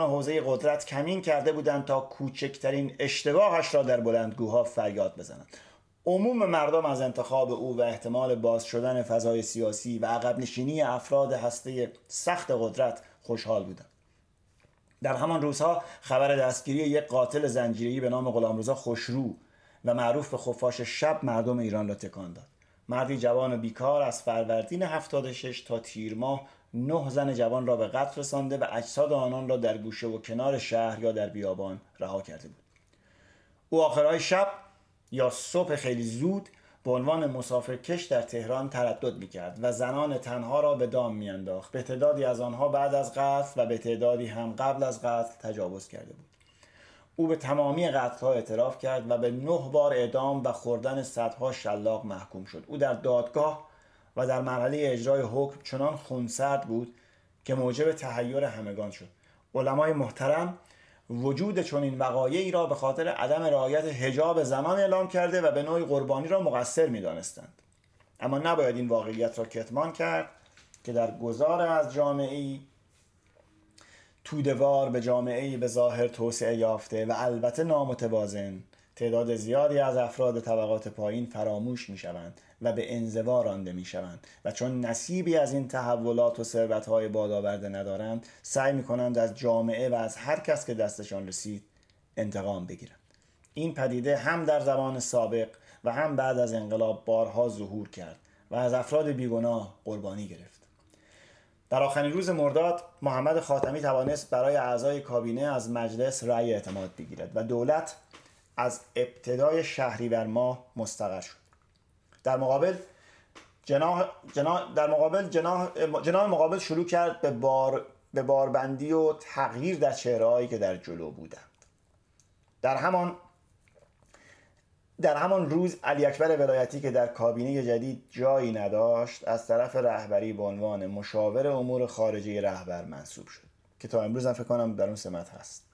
Speaker 1: و حوزه قدرت کمین کرده بودند تا کوچکترین اشتباهش را در بلندگوها فریاد بزنند. عموم مردم از انتخاب او و احتمال باز شدن فضای سیاسی و عقب نشینی افراد هسته سخت قدرت خوشحال بودند. در همان روزها خبر دستگیری یک قاتل زنجیری به نام غلامرضا خوشرو و معروف به خفاش شب مردم ایران را تکان داد. مردی جوان و بیکار از فروردین 76 تا تیر ماه نه زن جوان را به قتل رسانده و اجساد آنان را در گوشه و کنار شهر یا در بیابان رها کرده بود. او آخرهای شب یا صبح خیلی زود به عنوان مسافرکش در تهران تردد می کرد و زنان تنها را به دام می انداخت. به تعدادی از آنها بعد از قتل و به تعدادی هم قبل از قتل تجاوز کرده بود. او به تمامی قتلها اعتراف کرد و به نه بار اعدام و خوردن صدها شلاق محکوم شد. او در دادگاه و در مرحله اجرای حکم چنان خونسرد بود که موجب تحیر همگان شد. علمای محترم وجود چنین وقایعی را به خاطر عدم رعایت حجاب زمان اعلام کرده و به نوعی قربانی را مقصر می‌دانستند. اما نباید این واقعیت را کتمان کرد که در گذار از جامعه تودوار به جامعه به ظاهر توسعه یافته و البته نامتوازن تعداد زیادی از افراد طبقات پایین فراموش می شوند و به انزوا رانده می شوند و چون نصیبی از این تحولات و ثروت های بادآورده ندارند سعی می کنند از جامعه و از هر کس که دستشان رسید انتقام بگیرند. این پدیده هم در زمان سابق و هم بعد از انقلاب بارها ظهور کرد و از افراد بیگناه قربانی گرفت. در آخرین روز مرداد محمد خاتمی توانست برای اعضای کابینه از مجلس رأی اعتماد بگیرد و دولت از ابتدای شهریور ماه مستقر شد. در مقابل جناح, جناح در مقابل جناح, جناح مقابل شروع کرد به بار به باربندی و تغییر در چهرههایی که در جلو بودند. در همان در همان روز علی اکبر ولایتی که در کابینه جدید جایی نداشت از طرف رهبری به عنوان مشاور امور خارجه رهبر منصوب شد که تا امروز هم فکر کنم در اون سمت هست.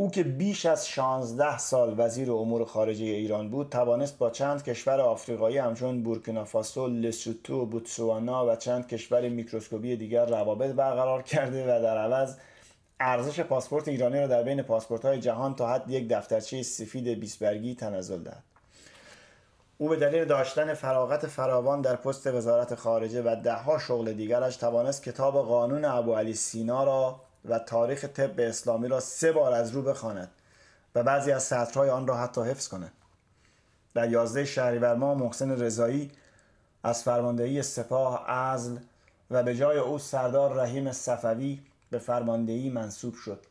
Speaker 1: او که بیش از 16 سال وزیر امور خارجه ایران بود توانست با چند کشور آفریقایی همچون بورکینافاسو، لسوتو، بوتسوانا و چند کشور میکروسکوپی دیگر روابط برقرار کرده و در عوض ارزش پاسپورت ایرانی را در بین پاسپورت های جهان تا حد یک دفترچه سفید بیس برگی تنزل داد. او به دلیل داشتن فراغت فراوان در پست وزارت خارجه و دهها شغل دیگرش توانست کتاب قانون ابو علی سینا را و تاریخ طب اسلامی را سه بار از رو بخواند و بعضی از سطرهای آن را حتی حفظ کند. در یازده شهریور ماه محسن رضایی از فرماندهی سپاه ازل و به جای او سردار رحیم صفوی به فرماندهی منصوب شد.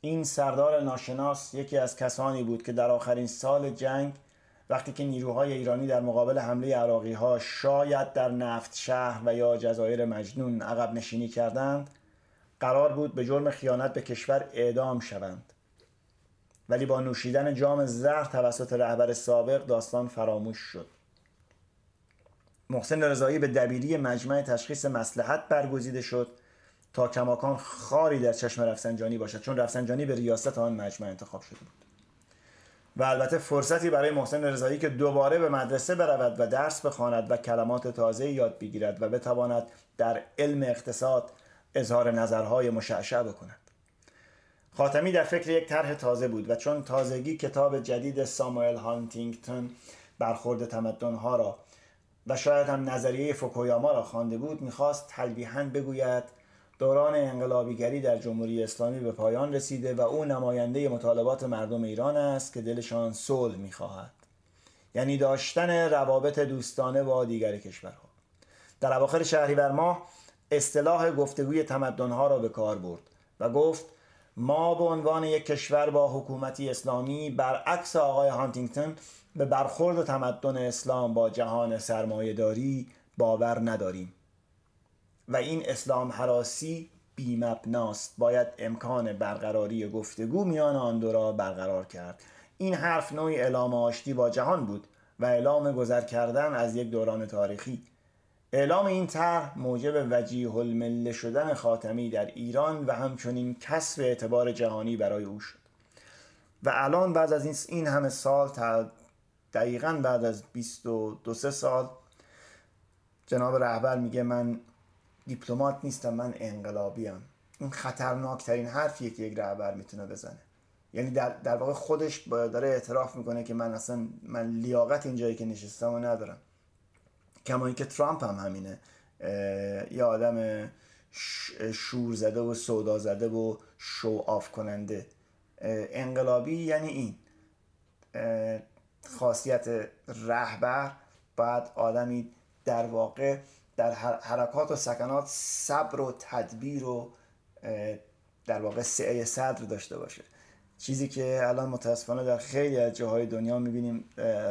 Speaker 1: این سردار ناشناس یکی از کسانی بود که در آخرین سال جنگ وقتی که نیروهای ایرانی در مقابل حمله عراقی ها شاید در نفت شهر و یا جزایر مجنون عقب نشینی کردند قرار بود به جرم خیانت به کشور اعدام شوند. ولی با نوشیدن جام زهر توسط رهبر سابق داستان فراموش شد. محسن رضایی به دبیری مجمع تشخیص مسلحت برگزیده شد تا کماکان خاری در چشم رفسنجانی باشد چون رفسنجانی به ریاست آن مجمع انتخاب شده بود. و البته فرصتی برای محسن رضایی که دوباره به مدرسه برود و درس بخواند و کلمات تازه یاد بگیرد و بتواند در علم اقتصاد اظهار نظرهای مشعشع بکند. خاتمی در فکر یک طرح تازه بود و چون تازگی کتاب جدید ساموئل هانتینگتون برخورد تمدنها را و شاید هم نظریه فوکویاما را خوانده بود می‌خواست تلویحا بگوید دوران انقلابیگری در جمهوری اسلامی به پایان رسیده و او نماینده مطالبات مردم ایران است که دلشان صلح می‌خواهد. یعنی داشتن روابط دوستانه با دیگر کشورها. در اواخر شهریور ماه اصطلاح گفتگوی تمدنها را به کار برد و گفت ما به عنوان یک کشور با حکومتی اسلامی برعکس آقای هانتینگتون به برخورد تمدن اسلام با جهان سرمایهداری باور نداریم. و این اسلام حراسی بیمبناست. باید امکان برقراری گفتگو میان آن دو را برقرار کرد. این حرف نوعی اعلام آشتی با جهان بود و اعلام گذر کردن از یک دوران تاریخی. اعلام این طرح موجب وجیه المله شدن خاتمی در ایران و همچنین کسب اعتبار جهانی برای او شد. و الان بعد از این همه سال دقیقا بعد از 22 سال جناب رهبر میگه من دیپلمات نیستم من انقلابیم. این خطرناکترین حرفیه که یک رهبر می‌تونه بزنه. یعنی در, در واقع خودش داره اعتراف می‌کنه که من اصلا من لیاقت اینجایی که نشستم و ندارم. کما اینکه ترامپ هم همینه. یه آدم شور زده و سودا زده و شو آف کننده. انقلابی یعنی این. خاصیت رهبر باید آدمی در واقع در حرکات و سکنات صبر و تدبیر و در واقع سعه صدر داشته باشه. چیزی که الان متاسفانه در خیلی از جاهای دنیا می‌بینیم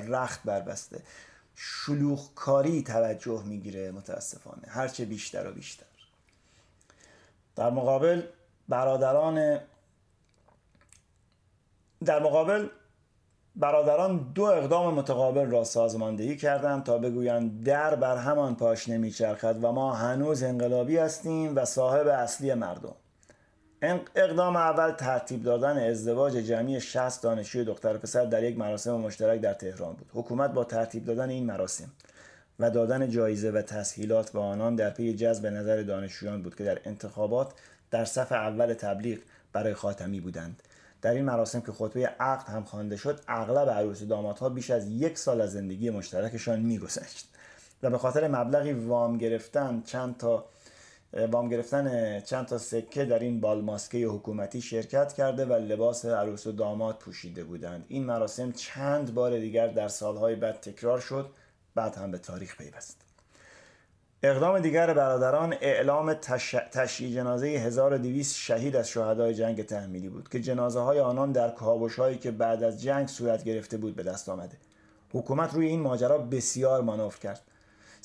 Speaker 1: رخت بربسته. شلوغکاری توجه می‌گیره متاسفانه هرچه بیشتر و بیشتر. در مقابل برادران در مقابل برادران دو اقدام متقابل را سازماندهی کردند تا بگویند در بر همان پاش نمیچرخد و ما هنوز انقلابی هستیم و صاحب اصلی مردم. اقدام اول ترتیب دادن ازدواج جمعی 60 دانشجوی دختر پسر در یک مراسم مشترک در تهران بود. حکومت با ترتیب دادن این مراسم و دادن جایزه و تسهیلات به آنان در پی جذب نظر دانشجویان بود که در انتخابات در صف اول تبلیغ برای خاتمی بودند. در این مراسم که خطبه عقد هم خوانده شد اغلب عروس و دامادها بیش از یک سال از زندگی مشترکشان میگذشت و به خاطر مبلغی وام گرفتن چند تا وام گرفتن چند تا سکه در این بالماسکه حکومتی شرکت کرده و لباس عروس و داماد پوشیده بودند. این مراسم چند بار دیگر در سالهای بعد تکرار شد بعد هم به تاریخ پیوست. اقدام دیگر برادران اعلام تش... تشییع جنازه 1200 شهید از شهدای جنگ تحمیلی بود که جنازه های آنان در کابوش هایی که بعد از جنگ صورت گرفته بود به دست آمده. حکومت روی این ماجرا بسیار مانور کرد.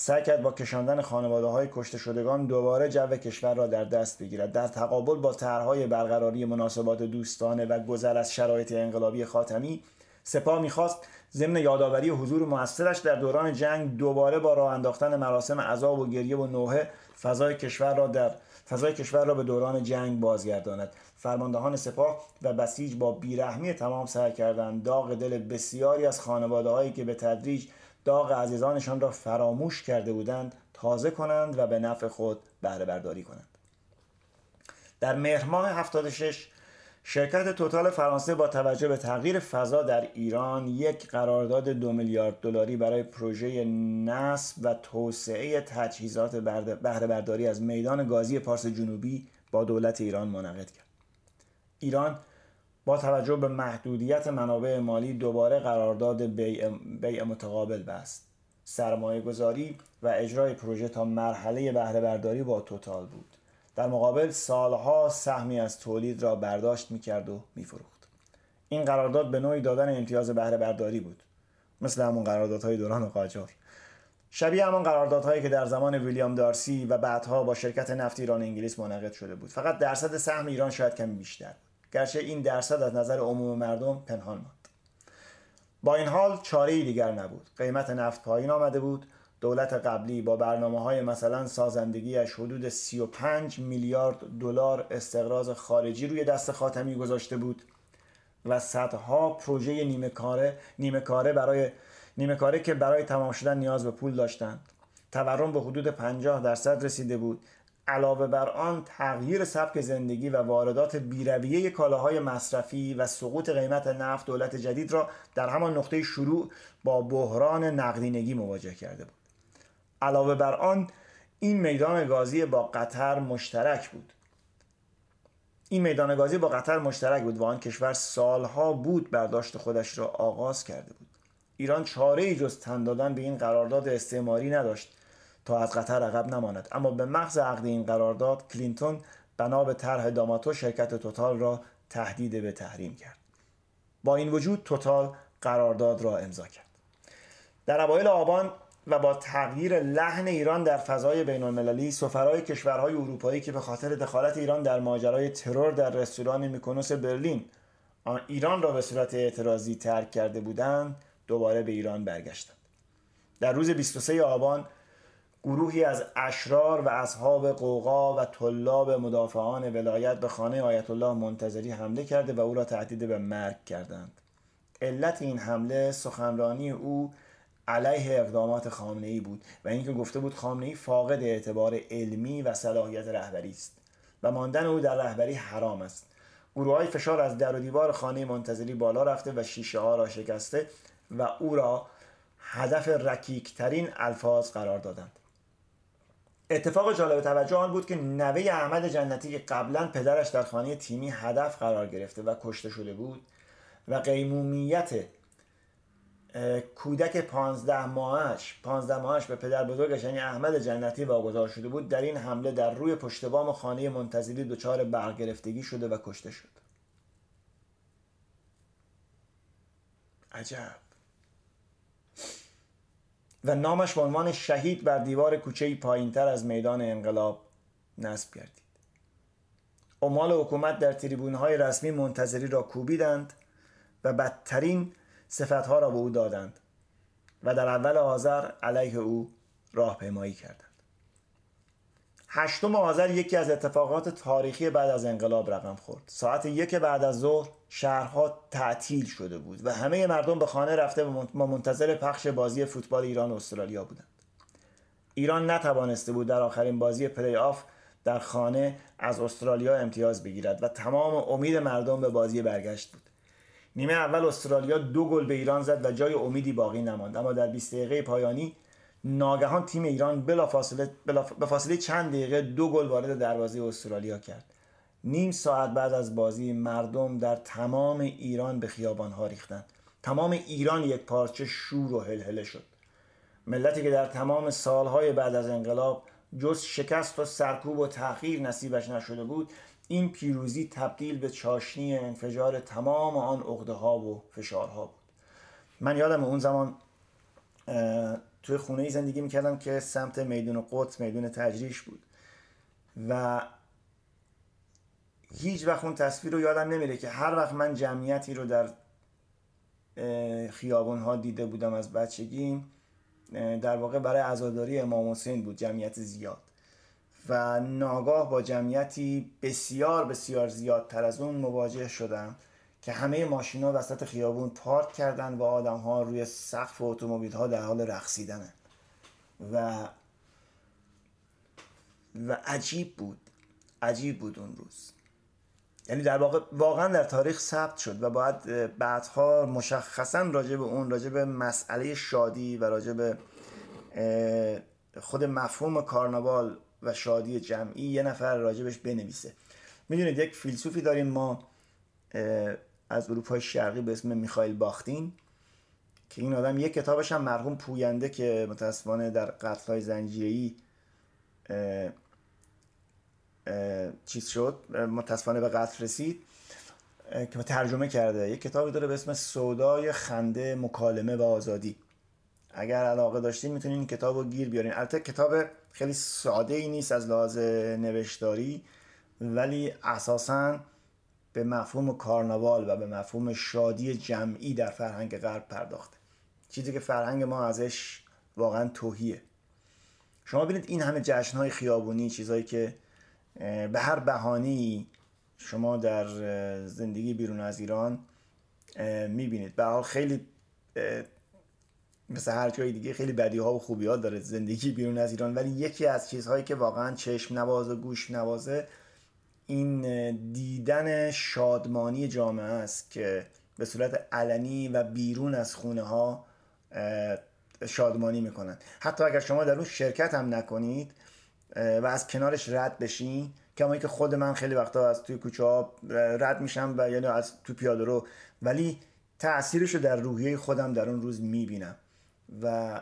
Speaker 1: سعی کرد با کشاندن خانواده های کشته شدگان دوباره جو کشور را در دست بگیرد. در تقابل با طرحهای برقراری مناسبات دوستانه و گذر از شرایط انقلابی خاتمی سپاه می‌خواست ضمن یادآوری حضور موثرش در دوران جنگ دوباره با راه انداختن مراسم عذاب و گریه و نوحه فضای کشور را در فضای کشور را به دوران جنگ بازگرداند. فرماندهان سپاه و بسیج با بیرحمی تمام سعی کردند داغ دل بسیاری از خانواده هایی که به تدریج داغ عزیزانشان را فراموش کرده بودند تازه کنند و به نفع خود بهره برداری کنند در مهر ماه 76 شرکت توتال فرانسه با توجه به تغییر فضا در ایران یک قرارداد دو میلیارد دلاری برای پروژه نصب و توسعه تجهیزات بهره برداری از میدان گازی پارس جنوبی با دولت ایران منعقد کرد. ایران با توجه به محدودیت منابع مالی دوباره قرارداد بیع, متقابل بست. سرمایه گذاری و اجرای پروژه تا مرحله بهره برداری با توتال بود. در مقابل سالها سهمی از تولید را برداشت می‌کرد و میفروخت این قرارداد به نوعی دادن امتیاز بهره برداری بود مثل همون قراردادهای دوران قاجار شبیه همان قراردادهایی که در زمان ویلیام دارسی و بعدها با شرکت نفت ایران انگلیس منعقد شده بود فقط درصد سهم ایران شاید کمی بیشتر گرچه این درصد از نظر عموم مردم پنهان ماند. با این حال چاره دیگر نبود. قیمت نفت پایین آمده بود. دولت قبلی با برنامه های مثلا سازندگیش حدود 35 میلیارد دلار استقراض خارجی روی دست خاتمی گذاشته بود و صدها پروژه نیمه کاره نیمه کاره برای نیمه کاره که برای تمام شدن نیاز به پول داشتند. تورم به حدود 50 درصد رسیده بود. علاوه بر آن تغییر سبک زندگی و واردات بیرویه کالاهای مصرفی و سقوط قیمت نفت دولت جدید را در همان نقطه شروع با بحران نقدینگی مواجه کرده بود. علاوه بر آن این میدان گازی با قطر مشترک بود. این میدان گازی با قطر مشترک بود و آن کشور سالها بود برداشت خودش را آغاز کرده بود. ایران چاره ای جز تن دادن به این قرارداد استعماری نداشت. تا از قطر عقب نماند. اما به محض عقد این قرارداد کلینتون بنا به طرح داماتو شرکت توتال را تهدید به تحریم کرد. با این وجود توتال قرارداد را امضا کرد. در اوایل آبان و با تغییر لحن ایران در فضای بین المللی سفرای کشورهای اروپایی که به خاطر دخالت ایران در ماجرای ترور در رستوران میکونوس برلین ایران را به صورت اعتراضی ترک کرده بودند دوباره به ایران برگشتند. در روز 23 آبان گروهی از اشرار و اصحاب قوقا و طلاب مدافعان ولایت به خانه آیت الله منتظری حمله کرده و او را تهدید به مرگ کردند. علت این حمله سخنرانی او علیه اقدامات خامنه ای بود و اینکه گفته بود خامنه ای فاقد اعتبار علمی و صلاحیت رهبری است و ماندن او در رهبری حرام است. گروه های فشار از در و دیوار خانه منتظری بالا رفته و شیشه ها را شکسته و او را هدف رکیکترین الفاظ قرار دادند. اتفاق جالب توجه آن بود که نوه احمد جنتی که قبلا پدرش در خانه تیمی هدف قرار گرفته و کشته شده بود و قیمومیت کودک پانزده ماهش پانزده ماهش به پدر بزرگش یعنی احمد جنتی واگذار شده بود در این حمله در روی پشت بام خانه منتظری دچار برگرفتگی شده و کشته شد. عجب. و نامش به عنوان شهید بر دیوار کوچه پایین تر از میدان انقلاب نصب گردید عمال حکومت در تریبون های رسمی منتظری را کوبیدند و بدترین صفتها را به او دادند و در اول آذر علیه او راهپیمایی کردند. هشتم آذر یکی از اتفاقات تاریخی بعد از انقلاب رقم خورد. ساعت یک بعد از ظهر شهرها تعطیل شده بود و همه مردم به خانه رفته و منتظر پخش بازی فوتبال ایران و استرالیا بودند. ایران نتوانسته بود در آخرین بازی پلی آف در خانه از استرالیا امتیاز بگیرد و تمام امید مردم به بازی برگشت بود. نیمه اول استرالیا دو گل به ایران زد و جای امیدی باقی نماند. اما در 20 دقیقه پایانی ناگهان تیم ایران بلا فاصله بلا به فاصله چند دقیقه دو گل وارد دروازه استرالیا کرد. نیم ساعت بعد از بازی مردم در تمام ایران به خیابان ها ریختند. تمام ایران یک پارچه شور و هلهله شد. ملتی که در تمام سالهای بعد از انقلاب جز شکست و سرکوب و تأخیر نصیبش نشده بود این پیروزی تبدیل به چاشنی انفجار تمام آن عقده ها و فشارها بود. من یادم اون زمان توی خونه ای زندگی می‌کردم که سمت میدون قدس میدون تجریش بود. و هیچ وقت اون تصویر رو یادم نمیره که هر وقت من جمعیتی رو در خیابون ها دیده بودم از بچگی در واقع برای عزاداری امام حسین بود جمعیت زیاد. و ناگاه با جمعیتی بسیار بسیار زیادتر از اون مواجه شدم. که همه ماشینا وسط خیابون پارک کردن و آدم ها روی سقف اتومبیل ها در حال رقصیدنه. و و عجیب بود. عجیب بود اون روز. یعنی در واقع واقعا در تاریخ ثبت شد و باید بعدها مشخصا راجع به اون راجع به مسئله شادی و راجع به خود مفهوم کارناوال و شادی جمعی یه نفر راجبش بنویسه. می‌دونید یک فیلسوفی داریم ما از اروپای شرقی به اسم میخایل باختین که این آدم یک کتابش هم مرحوم پوینده که متاسفانه در قتلهای زنجیری چیز شد متاسفانه به قتل رسید که ترجمه کرده. یک کتابی داره به اسم سودای خنده مکالمه و آزادی. اگر علاقه داشتین می‌تونین این کتاب رو گیر بیارین. البته کتاب خیلی ساده ای نیست از لحاظ نوشتاری ولی اساسا به مفهوم کارناوال و به مفهوم شادی جمعی در فرهنگ غرب پرداخته. چیزی که فرهنگ ما ازش واقعا توهیه. شما ببینید این همه جشنهای خیابونی چیزهایی که به هر بهانی شما در زندگی بیرون از ایران می‌بینید. به حال خیلی مثل هر جای دیگه خیلی بدی ها و خوبی ها داره زندگی بیرون از ایران. ولی یکی از چیزهایی که واقعا چشم و گوش نوازه این دیدن شادمانی جامعه است که به صورت علنی و بیرون از خونه ها شادمانی می‌کنن. حتی اگر شما در اون شرکت هم نکنید و از کنارش رد بشین کما که خود من خیلی وقتا از توی کوچه ها رد میشم و یعنی از تو پیاده رو ولی تاثیرش رو در روحیه خودم در اون روز می‌بینم. و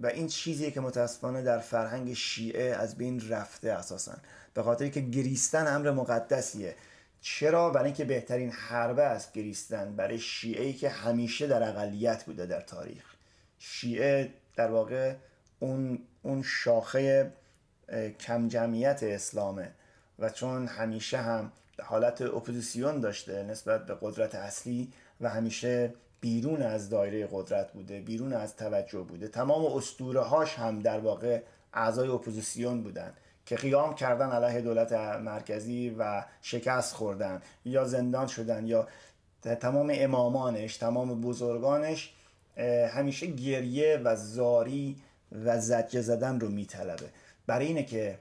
Speaker 1: و این چیزیه که متاسفانه در فرهنگ شیعه از بین رفته اساسا. به خاطر که گریستن امر مقدسیه. چرا؟ برای اینکه بهترین حربه است گریستن برای شیعه ای که همیشه در اقلیت بوده در تاریخ. شیعه در واقع اون اون شاخه کم جمعیت اسلامه و چون همیشه هم حالت اپوزیسیون داشته نسبت به قدرت اصلی و همیشه بیرون از دایره قدرت بوده بیرون از توجه بوده. تمام اسطوره هاش هم در واقع اعضای اپوزیسیون بودن. که قیام کردن علیه دولت مرکزی و شکست خوردن یا زندان شدن یا تمام امامانش تمام بزرگانش همیشه گریه و زاری و زجه زدن رو میطلبه. برای اینه که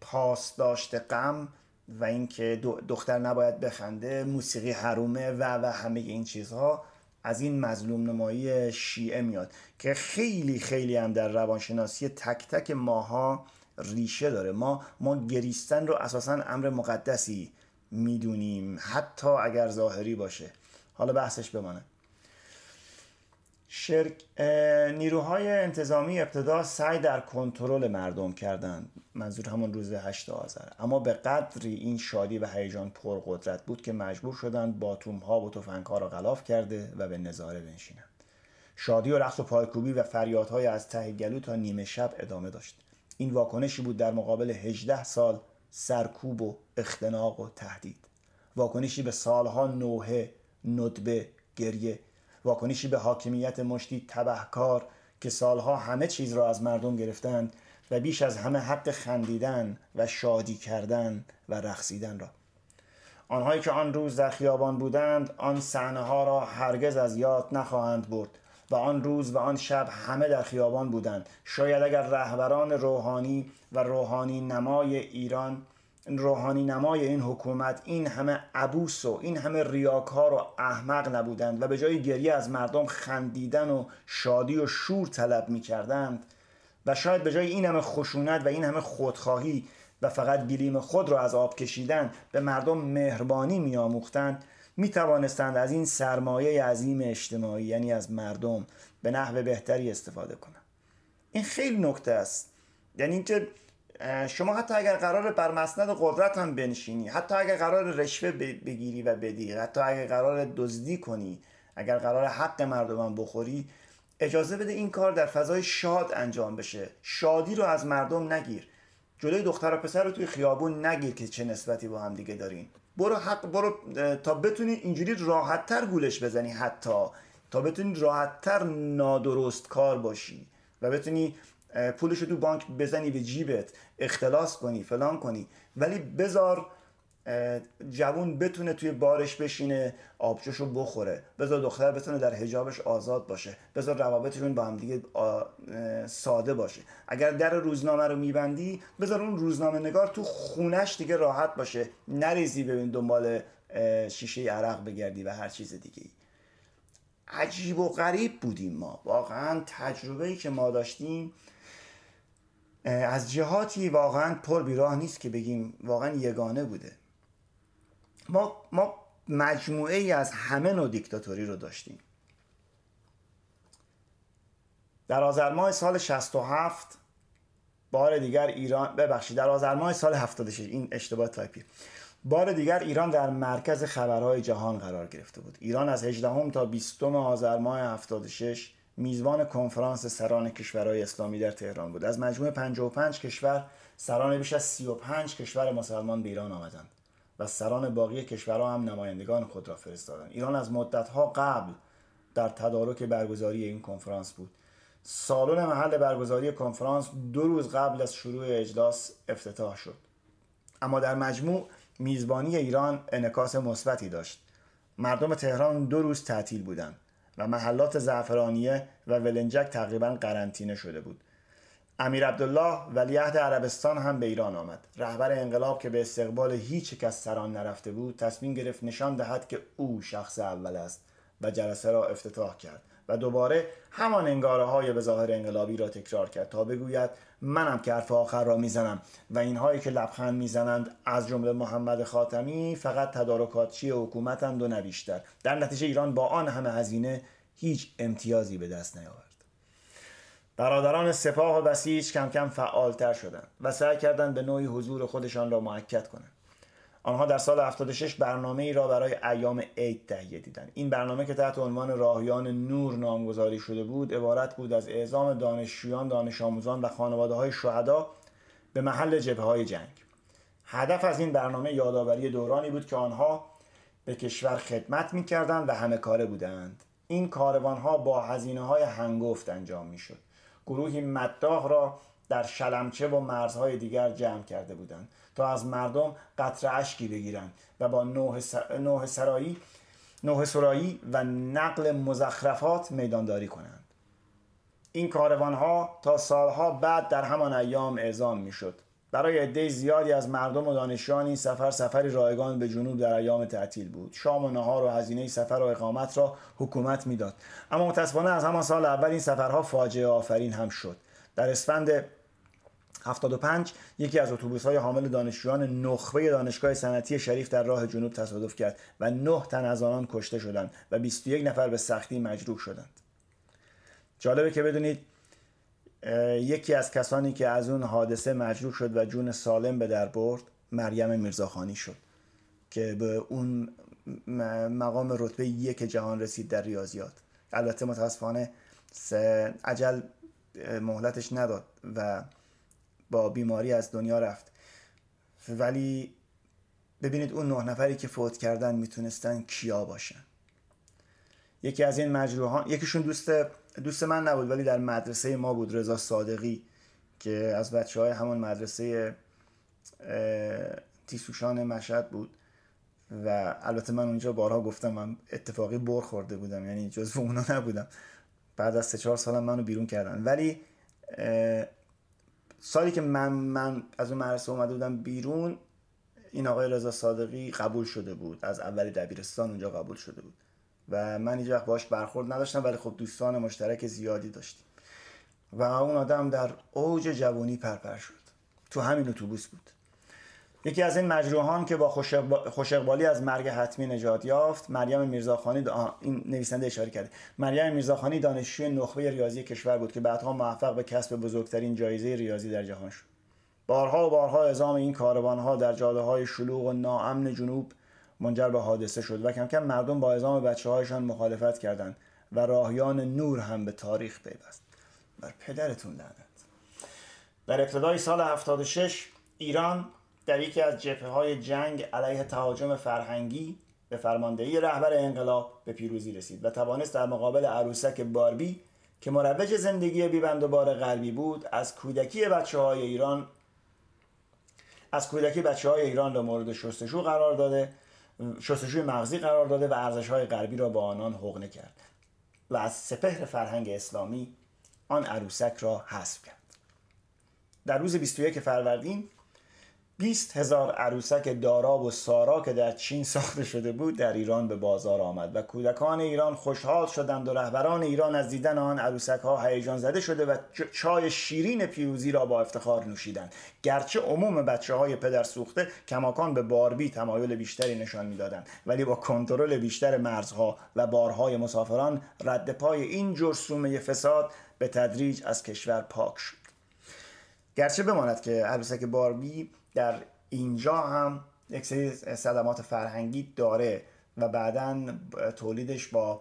Speaker 1: پاس داشته غم و اینکه دختر نباید بخنده موسیقی حرومه و و همه این چیزها از این مظلوم نمایی شیعه میاد که خیلی خیلی هم در روانشناسی تک تک ماها ریشه داره. ما ما گریستن رو اساسا امر مقدسی می‌دونیم حتی اگر ظاهری باشه. حالا بحثش بمانه. شرک نیروهای انتظامی ابتدا سعی در کنترل مردم کردند منظور همون روز هشت آذر. اما به قدری این شادی و هیجان پرقدرت بود که مجبور شدند باتوم ها و تفنگ ها را غلاف کرده و به نظاره بنشینند شادی و رقص و پایکوبی و فریادهای از ته گلو تا نیمه شب ادامه داشت. این واکنشی بود در مقابل 18 سال سرکوب و اختناق و تهدید. واکنشی به سالها نوحه ندبه گریه. واکنشی به حاکمیت مشتی تبهکار که سالها همه چیز را از مردم گرفتند و بیش از همه حق خندیدن و شادی کردن و رقصیدن را. آنهایی که آن روز در خیابان بودند آن صحنه ها را هرگز از یاد نخواهند برد. و آن روز و آن شب همه در خیابان بودند. شاید اگر رهبران روحانی و روحانی نمای ایران روحانی نمای این حکومت این همه عبوس و این همه ریاکار و احمق نبودند و به جای گریه از مردم خندیدن و شادی و شور طلب می کردند و شاید به جای این همه خشونت و این همه خودخواهی و فقط گلیم خود را از آب کشیدن به مردم مهربانی می آموختند می توانستند از این سرمایه عظیم اجتماعی یعنی از مردم به نحو بهتری استفاده کنند. این خیلی نکته است. یعنی اینکه شما حتی اگر قرار بر مسند قدرت هم بنشینی حتی اگر قرار رشوه بگیری و بدی حتی اگر قرار دزدی کنی اگر قرار حق مردم بخوری اجازه بده این کار در فضای شاد انجام بشه. شادی رو از مردم نگیر. جلوی دختر و پسر رو توی خیابون نگیر که چه نسبتی با هم دیگه دارین. برو حق برو تا بتونی اینجوری راحتتر گولش بزنی حتی. تا بتونی راحتتر نادرست کار باشی و بتونی پولش رو تو بانک بزنی به جیبت اختلاس کنی فلان کنی. ولی بذار جوون بتونه توی بارش بشینه آبجوشو بخوره. بذار دختر بتونه در حجابش آزاد باشه. بذار روابطشون با هم دیگه ساده باشه. اگر در روزنامه رو میبندی بذار اون روزنامه نگار تو خونش دیگه راحت باشه. نریزی ببین دنبال شیشه عرق بگردی و هر چیز دیگه عجیب و غریب بودیم ما. واقعا تجربه ای که ما داشتیم از جهاتی واقعا پر بیراه نیست که بگیم واقعا یگانه بوده. ما, ما مجموعه ای از همه نوع دیکتاتوری رو داشتیم. در آذر ماه سال 67 بار دیگر ایران ببخشید در آذر ماه سال 76 این اشتباه تایپی بار دیگر ایران در مرکز خبرهای جهان قرار گرفته بود. ایران از 18 تا 20 آذر ماه 76 میزبان کنفرانس سران کشورهای اسلامی در تهران بود. از مجموع 55 کشور سران بیش از 35 کشور مسلمان به ایران آمدند. و سران باقی کشورها هم نمایندگان خود را فرستادند. ایران از مدتها قبل در تدارک برگزاری این کنفرانس بود. سالن محل برگزاری کنفرانس دو روز قبل از شروع اجلاس افتتاح شد. اما در مجموع میزبانی ایران انکاس مثبتی داشت. مردم تهران دو روز تعطیل بودند و محلات زعفرانیه و ولنجک تقریبا قرنطینه شده بود. امیر عبدالله ولیعهد عربستان هم به ایران آمد. رهبر انقلاب که به استقبال هیچ کس سران نرفته بود تصمیم گرفت نشان دهد که او شخص اول است و جلسه را افتتاح کرد و دوباره همان انگاره های به ظاهر انقلابی را تکرار کرد تا بگوید منم که حرف آخر را می‌زنم و اینهایی که لبخند می‌زنند از جمله محمد خاتمی فقط تدارکاتچی حکومتند و نبیشتر در نتیجه ایران با آن همه هزینه هیچ امتیازی به دست نیاورد. برادران سپاه و بسیج کم کم فعالتر شدند و سعی کردند به نوعی حضور خودشان را معکد کنند. آنها در سال 76 برنامه ای را برای ایام عید تهیه دیدند. این برنامه که تحت عنوان راهیان نور نامگذاری شده بود عبارت بود از اعزام دانشجویان دانش آموزان و خانواده های شهدا به محل جبه های جنگ. هدف از این برنامه یادآوری دورانی بود که آنها به کشور خدمت می کردند و همه کاره بودند. این کاروان ها با هزینه های هنگفت انجام می گروهی مداح را در شلمچه و مرزهای دیگر جمع کرده بودند تا از مردم قطر اشکی بگیرند و با نوه, سرایی نوه سرایی و نقل مزخرفات میدانداری کنند. این کاروان ها تا سالها بعد در همان ایام اعزام می شد برای عده زیادی از مردم و دانشجویان این سفر سفری رایگان به جنوب در ایام تعطیل بود. شام و نهار و هزینه سفر و اقامت را حکومت می‌داد. اما متاسفانه از همان سال اول این سفرها فاجعه آفرین هم شد. در اسفند 75 یکی از اتوبوس های حامل دانشجویان نخبه دانشگاه صنعتی شریف در راه جنوب تصادف کرد و 9 تن از آنان کشته شدند و 21 نفر به سختی مجروح شدند. جالبه که بدونید یکی از کسانی که از اون حادثه مجروح شد و جون سالم به در برد مریم میرزاخانی شد که به اون مقام رتبه یک جهان رسید در ریاضیات. البته متاسفانه عجل مهلتش نداد و با بیماری از دنیا رفت. ولی ببینید اون نه نفری که فوت کردن می‌تونستن کیا باشن؟ یکی از این مجروحان یکیشون دوست دوست من نبود ولی در مدرسه ما بود رضا صادقی که از بچه های همون مدرسه تیسوشان مشهد بود. و البته من اونجا بارها گفتم من اتفاقی بر خورده بودم یعنی جزو اونا نبودم. بعد از سه چهار سالم منو بیرون کردن. ولی سالی که من, من از اون مدرسه اومده بودم بیرون این آقای رضا صادقی قبول شده بود. از اولی دبیرستان اونجا قبول شده بود. و من هیچ وقت باش برخورد نداشتم ولی خب دوستان مشترک زیادی داشتیم. و اون آدم در اوج جوانی پرپر شد. تو همین اتوبوس بود. یکی از این مجروحان که با خوش اقبالی از مرگ حتمی نجات یافت مریم میرزاخانی این نویسنده اشاره کرده. مریم میرزاخانی دانشجوی نخبه ریاضی کشور بود که بعدها موفق به کسب بزرگترین جایزه ریاضی در جهان شد. بارها و بارها اعزام این ها در جاده های شلوغ و ناامن جنوب منجر به حادثه شد و کم کم مردم با اعزام بچه هایشان مخالفت کردند و راهیان نور هم به تاریخ پیوست. بر پدرتون لعنت. در ابتدای سال 76 ایران در یکی از جبهه های جنگ علیه تهاجم فرهنگی به فرماندهی رهبر انقلاب به پیروزی رسید و توانست در مقابل عروسک باربی که مروج زندگی بیبند و بار غربی بود از کودکی بچه های ایران از کودکی بچه های ایران را مورد شستشو قرار داده شستشوی مغزی قرار داده و ارزش های غربی را با آنان حقنه کرد و از سپهر فرهنگ اسلامی آن عروسک را حذف کرد. در روز 21 فروردین 20 هزار عروسک داراب و سارا که در چین ساخته شده بود در ایران به بازار آمد و کودکان ایران خوشحال شدند و رهبران ایران از دیدن آن عروسک ها هیجان زده شده و چای شیرین پیروزی را با افتخار نوشیدند. گرچه عموم بچه های پدر سوخته کماکان به باربی تمایل بیشتری نشان می‌دادند ولی با کنترل بیشتر مرزها و بارهای مسافران رد پای این جرسومه فساد به تدریج از کشور پاک شد. گرچه بماند که عروسک باربی در اینجا هم یک سری صدمات فرهنگی داره و بعدا تولیدش با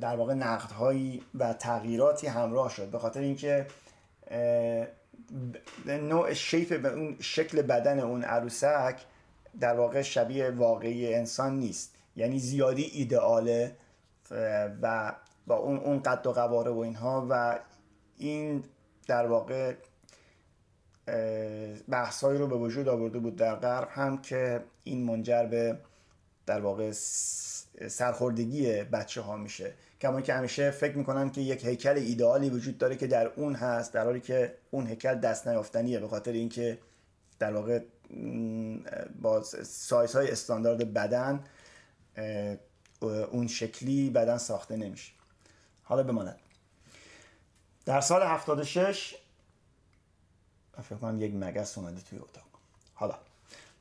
Speaker 1: در واقع نقدهایی و تغییراتی همراه شد. به خاطر اینکه نوع شیف اون شکل بدن اون عروسک در واقع شبیه واقعی انسان نیست. یعنی زیادی ایدئاله و با اون اون قد و قواره و اینها و این در واقع بحثایی رو به وجود آورده بود در غرب هم که این منجر به در واقع سرخوردگی بچه ها میشه. کما که همیشه فکر می‌کنن که یک هیکل ایدئالی وجود داره که در اون هست در حالی که اون هیکل دست نیافتنیه به خاطر اینکه در واقع با سایز های استاندارد بدن اون شکلی بدن ساخته نمیشه. حالا بماند. در سال 76 فکر کنم یک مگس اومده توی اتاق. حالا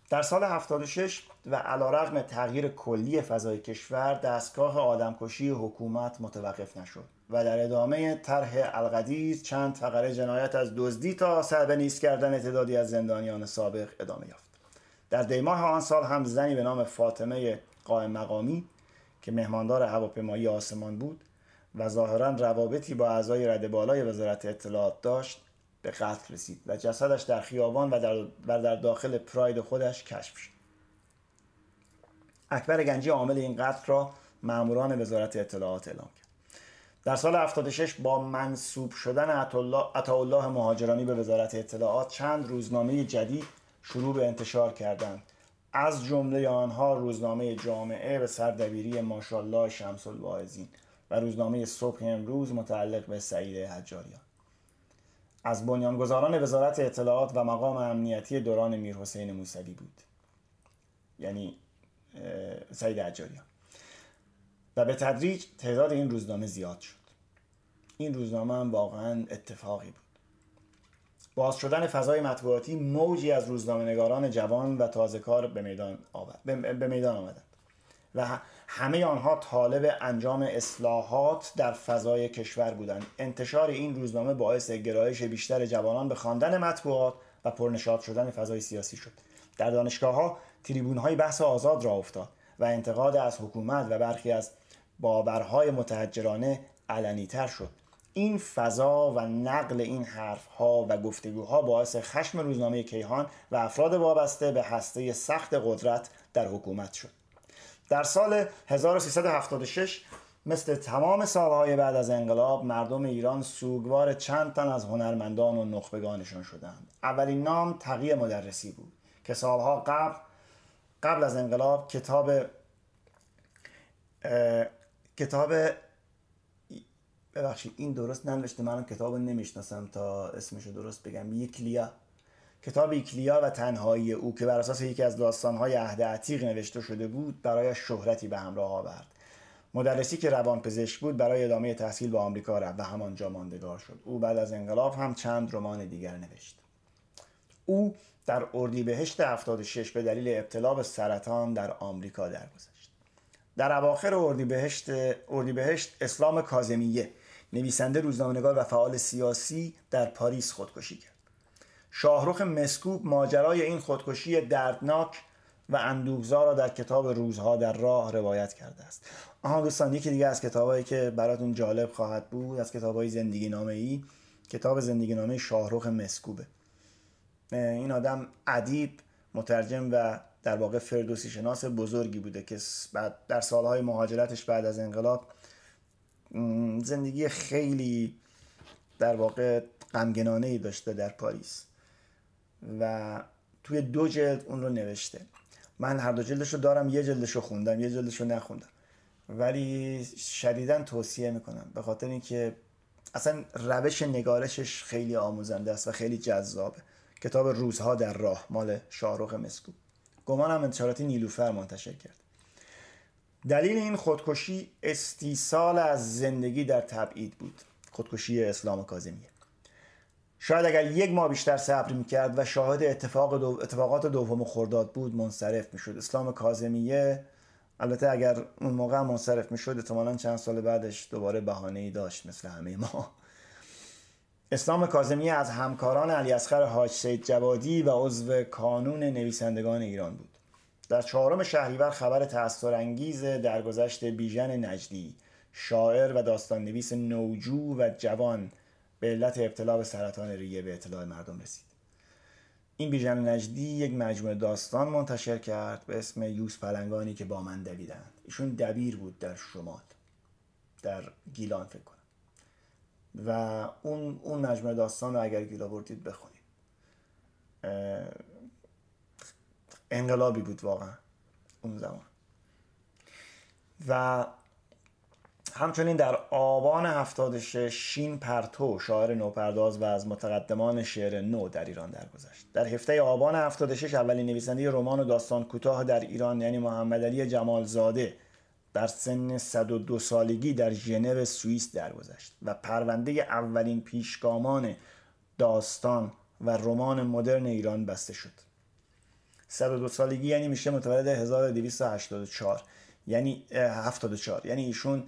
Speaker 1: در سال 76 و علا رغم تغییر کلی فضای کشور دستگاه آدمکشی حکومت متوقف نشد و در ادامه طرح القدیر چند فقره جنایت از دزدی تا سربه نیست کردن تعدادی از زندانیان سابق ادامه یافت. در دیماه آن سال هم زنی به نام فاطمه قائم مقامی که مهماندار هواپیمایی آسمان بود و ظاهرا روابطی با اعضای رده بالای وزارت اطلاعات داشت به قتل رسید و جسدش در خیابان و در, و در داخل پراید خودش کشف شد. اکبر گنجی عامل این قتل را ماموران وزارت اطلاعات اعلام کرد. در سال 76 با منصوب شدن عطاالله مهاجرانی به وزارت اطلاعات چند روزنامه جدید شروع به انتشار کردند. از جمله آنها روزنامه جامعه به سردبیری ماشالله شمس الواعظین و روزنامه صبح امروز متعلق به سعید حجاریان. از بنیانگذاران وزارت اطلاعات و مقام امنیتی دوران میر حسین موسوی بود. یعنی سعید حجاریان و به تدریج تعداد این روزنامه زیاد شد. این روزنامه هم واقعا اتفاقی بود. باز شدن فضای مطبوعاتی موجی از روزنامه نگاران جوان و تازه کار به میدان, آمد. به میدان آمدند. و همه آنها طالب انجام اصلاحات در فضای کشور بودند. انتشار این روزنامه باعث گرایش بیشتر جوانان به خواندن مطبوعات و پرنشاط شدن فضای سیاسی شد. در دانشگاه ها تریبون های بحث آزاد را افتاد و انتقاد از حکومت و برخی از باورهای متحجرانه علنیتر شد. این فضا و نقل این حرف ها و گفتگوها باعث خشم روزنامه کیهان و افراد وابسته به هسته سخت قدرت در حکومت شد. در سال 1376 مثل تمام سالهای بعد از انقلاب مردم ایران سوگوار چند تن از هنرمندان و نخبگانشان شدند. اولین نام تقی مدرسی بود که سالها قبل قبل از انقلاب کتاب کتاب ببخشید این درست ننوشته من کتاب نمی‌شناسم تا اسمشو درست بگم. یکلیا. کتاب ایکلیا و تنهایی او که بر اساس یکی از داستانهای عهد عتیق نوشته شده بود برای شهرتی به همراه آورد. مدرسی که روانپزشک بود برای ادامه تحصیل به آمریکا رفت و همانجا ماندگار شد. او بعد از انقلاب هم چند رمان دیگر نوشت. او در اردیبهشت 76 به دلیل ابتلا به سرطان در آمریکا درگذشت. در اواخر اردیبهشت اردیبهشت اسلام کاظمیه نویسنده روزنامه‌نگار و فعال سیاسی در پاریس خودکشی کرد. شاهرخ مسکوب ماجرای این خودکشی دردناک و اندوهزا را در کتاب روزها در راه روایت کرده است. آها دوستان یکی دیگه از کتابایی که براتون جالب خواهد بود از کتابای زندگی نامه ای کتاب زندگی نامه شاهرخ مسکوبه. این آدم ادیب مترجم و در واقع فردوسی شناس بزرگی بوده که بعد در سالهای مهاجرتش بعد از انقلاب زندگی خیلی در واقع غمگنانه ای داشته در پاریس. و توی دو جلد اون رو نوشته. من هر دو جلدش رو دارم یه جلدش رو خوندم یه جلدش رو نخوندم. ولی شدیدا توصیه می‌کنم. به خاطر اینکه اصلا روش نگارشش خیلی آموزنده است و خیلی جذابه. کتاب روزها در راه مال شاهرخ مسکو. گمانم انتشاراتی نیلوفر منتشر کرد. دلیل این خودکشی استیصال از زندگی در تبعید بود. خودکشی اسلام کاظمیه. شاید اگر یک ماه بیشتر صبر می‌کرد و شاهد اتفاق دو... اتفاقات دوم خرداد بود منصرف می‌شد. اسلام کاظمیه البته اگر اون موقع منصرف می‌شد احتمالا چند سال بعدش دوباره بهانه داشت مثل همه ما. اسلام کاظمیه از همکاران علی اصغر حاج سید جوادی و عضو کانون نویسندگان ایران بود. در چهارم شهریور خبر تأثیر انگیز درگذشت بیژن نجدی شاعر و داستان نویس نوجو و جوان به علت ابتلا به سرطان ریه به اطلاع مردم رسید. این بیژن نجدی یک مجموعه داستان منتشر کرد به اسم یوز پلنگانی که با من دویدند. ایشون دبیر بود در شمال در گیلان فکر کنم. و اون اون مجموعه داستان رو اگر گیلا بردید بخونید. انقلابی بود واقعا اون زمان. و همچنین در آبان 76 شین پرتو شاعر نوپرداز و از متقدمان شعر نو در ایران درگذشت. در هفته آبان 76 اولین نویسنده رمان و داستان کوتاه در ایران یعنی محمد علی جمالزاده در سن 102 سالگی در ژنو سوئیس درگذشت و پرونده اولین پیشگامان داستان و رمان مدرن ایران بسته شد. 102 سالگی یعنی میشه متولد 1284 یعنی 74 یعنی ایشون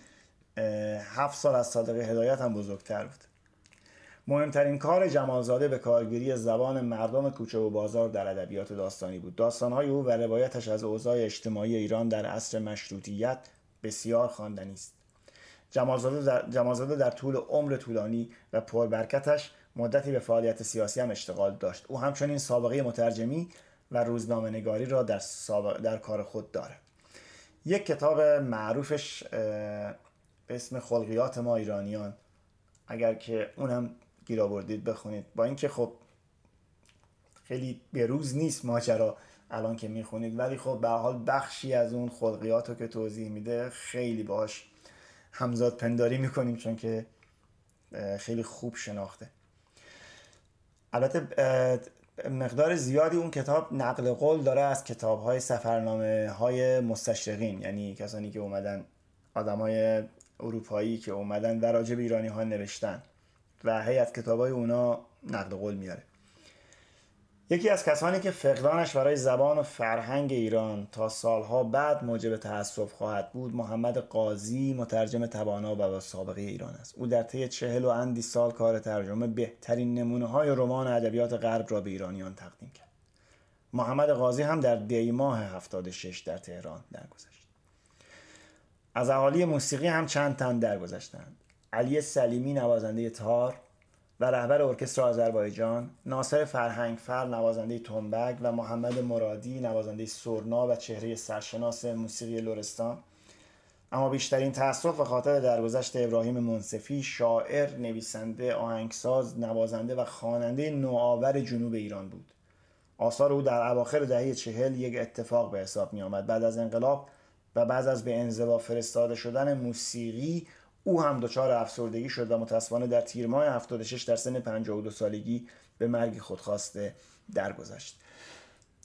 Speaker 1: هفت سال از صادق هدایت هم بزرگتر بود. مهمترین کار جمالزاده به کارگیری زبان مردم کوچه و بازار در ادبیات داستانی بود. داستانهای او و روایتش از اوضاع اجتماعی ایران در عصر مشروطیت بسیار خواندنی است. جمالزاده در, جمالزاده در طول عمر طولانی و پربرکتش مدتی به فعالیت سیاسی هم اشتغال داشت. او همچنین سابقه مترجمی و روزنامه نگاری را در, در کار خود دارد. یک کتاب معروفش به اسم خلقیات ما ایرانیان. اگر که اونم گیر آوردید بخونید. با اینکه خب خیلی بروز نیست ماجرا الان که می‌خونید ولی خب به حال بخشی از اون خلقیات رو که توضیح میده خیلی باش همزاد پنداری می‌کنیم چون که خیلی خوب شناخته. البته مقدار زیادی اون کتاب نقل قول داره از کتاب های سفرنامه های مستشرقین یعنی کسانی که اومدن آدم های اروپایی که اومدن و راجع به ایرانی ها نوشتن و هی از کتاب های اونا نقل قول میاره یکی از کسانی که فقدانش برای زبان و فرهنگ ایران تا سالها بعد موجب تأسف خواهد بود محمد قاضی مترجم توانا و با سابقه ایران است. او در طی چهل و اندی سال کار ترجمه بهترین نمونه های رمان ادبیات غرب را به ایرانیان تقدیم کرد. محمد قاضی هم در دی ماه 76 در تهران درگذشت. از اهالی موسیقی هم چند تن درگذشتند. علی سلیمی نوازنده تار و رهبر ارکستر آذربایجان ناصر فرهنگ فر نوازنده تنبک و محمد مرادی نوازنده سرنا و چهره سرشناس موسیقی لورستان اما بیشترین تأسف و خاطر درگذشت ابراهیم منصفی شاعر نویسنده آهنگساز نوازنده و خواننده نوآور جنوب ایران بود. آثار او در اواخر دهه چهل یک اتفاق به حساب می آمد بعد از انقلاب و بعد از به انزوا فرستاده شدن موسیقی او هم دچار افسردگی شد و متاسفانه در تیر ماه 76 در سن 52 سالگی به مرگ خودخواسته درگذشت.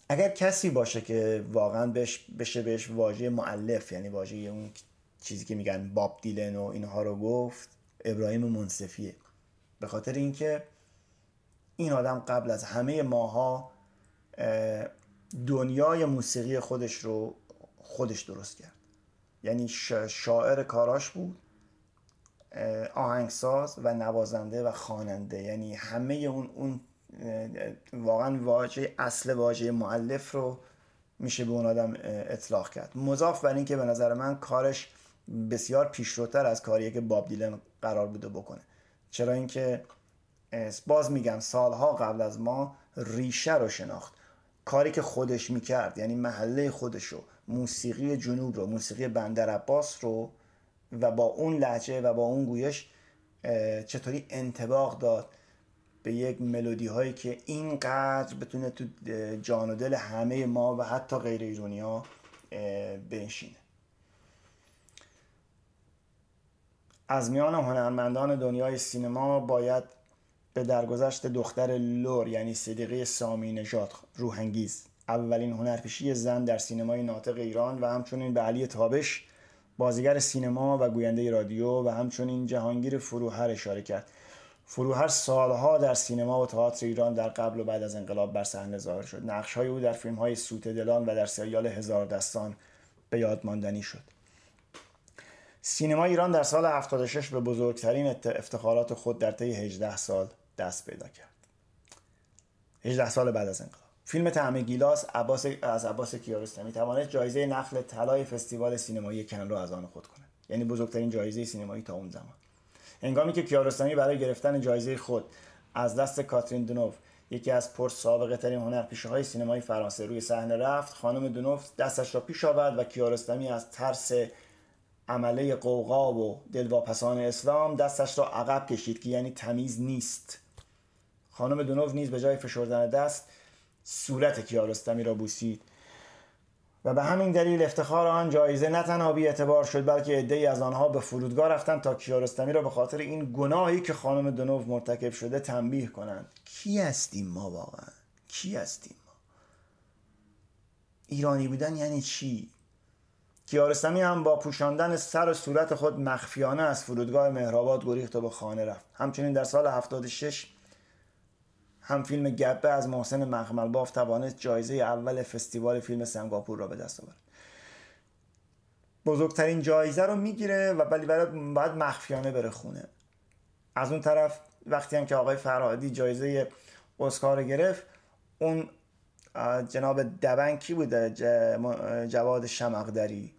Speaker 1: اگر کسی باشه که واقعا بهش بشه بهش واژه معلف یعنی واژه اون چیزی که میگن باب دیلن و اینها رو گفت ابراهیم منصفیه. به خاطر اینکه این آدم قبل از همه ماها دنیای موسیقی خودش رو خودش درست کرد. یعنی شاعر کاراش بود آهنگساز و نوازنده و خواننده. یعنی همه اون اون واقعا واژه اصل واژه معلف رو میشه به اون آدم اطلاق کرد. مضاف بر اینکه به نظر من کارش بسیار پیشروتر از کاریه که باب دیلن قرار بوده بکنه. چرا اینکه باز میگم سالها قبل از ما ریشه رو شناخت. کاری که خودش می‌کرد یعنی محله خودش رو. موسیقی جنوب رو موسیقی بندر عباس رو و با اون لحجه و با اون گویش چطوری انتباق داد به یک ملودی هایی که اینقدر بتونه تو جان و دل همه ما و حتی غیر ایرونی ها بنشینه. از میان هنرمندان دنیای سینما باید به درگذشت دختر لور یعنی صدیقه سامی نژاد روحانگیز اولین هنرپیشی زن در سینمای ناطق ایران و همچنین به علی تابش بازیگر سینما و گوینده رادیو و همچنین جهانگیر فروهر اشاره کرد. فروهر سالها در سینما و تئاتر ایران در قبل و بعد از انقلاب بر صحنه ظاهر شد. نقش های او در فیلم های سوت دلان و در سریال هزار دستان به یاد ماندنی شد. سینما ایران در سال 76 به بزرگترین افتخارات خود در طی 18 سال دست پیدا کرد. 18 سال بعد از انقلاب. فیلم طعم گیلاس عباس از عباس کیارستمی توانست جایزه نخل طلای فستیوال سینمایی کن را از آن خود کند. یعنی بزرگترین جایزه سینمایی تا اون زمان. هنگامی که کیارستمی برای گرفتن جایزه خود از دست کاترین دونوف یکی از پر سابقه ترین هنرپیشه های سینمایی فرانسه روی صحنه رفت خانم دونوف دستش را پیش آورد و کیارستمی از ترس عمله قوقا و دلواپسان اسلام دستش را عقب کشید که یعنی تمیز نیست. خانم دونوف نیز به جای فشردن دست صورت کیارستمی را بوسید. و به همین دلیل افتخار آن جایزه نه تنها بی اعتبار شد بلکه عدهای از آنها به فرودگاه رفتن تا کیارستمی را به خاطر این گناهی که خانم دنوف مرتکب شده تنبیه کنند. کی هستیم ما واقعا؟ کی هستیم ما؟ ایرانی بودن یعنی چی؟ کیارستمی هم با پوشاندن سر و صورت خود مخفیانه از فرودگاه مهرآباد گریخت و به خانه رفت. همچنین در سال 76 هم فیلم گبه از محسن مخمل باف توانست جایزه اول فستیوال فیلم سنگاپور را به دست آورد. بزرگترین جایزه رو می‌گیره و ولی باید مخفیانه بره خونه. از اون طرف وقتی هم که آقای فرهادی جایزه اسکار گرفت اون جناب دبن کی بوده جواد شمقدری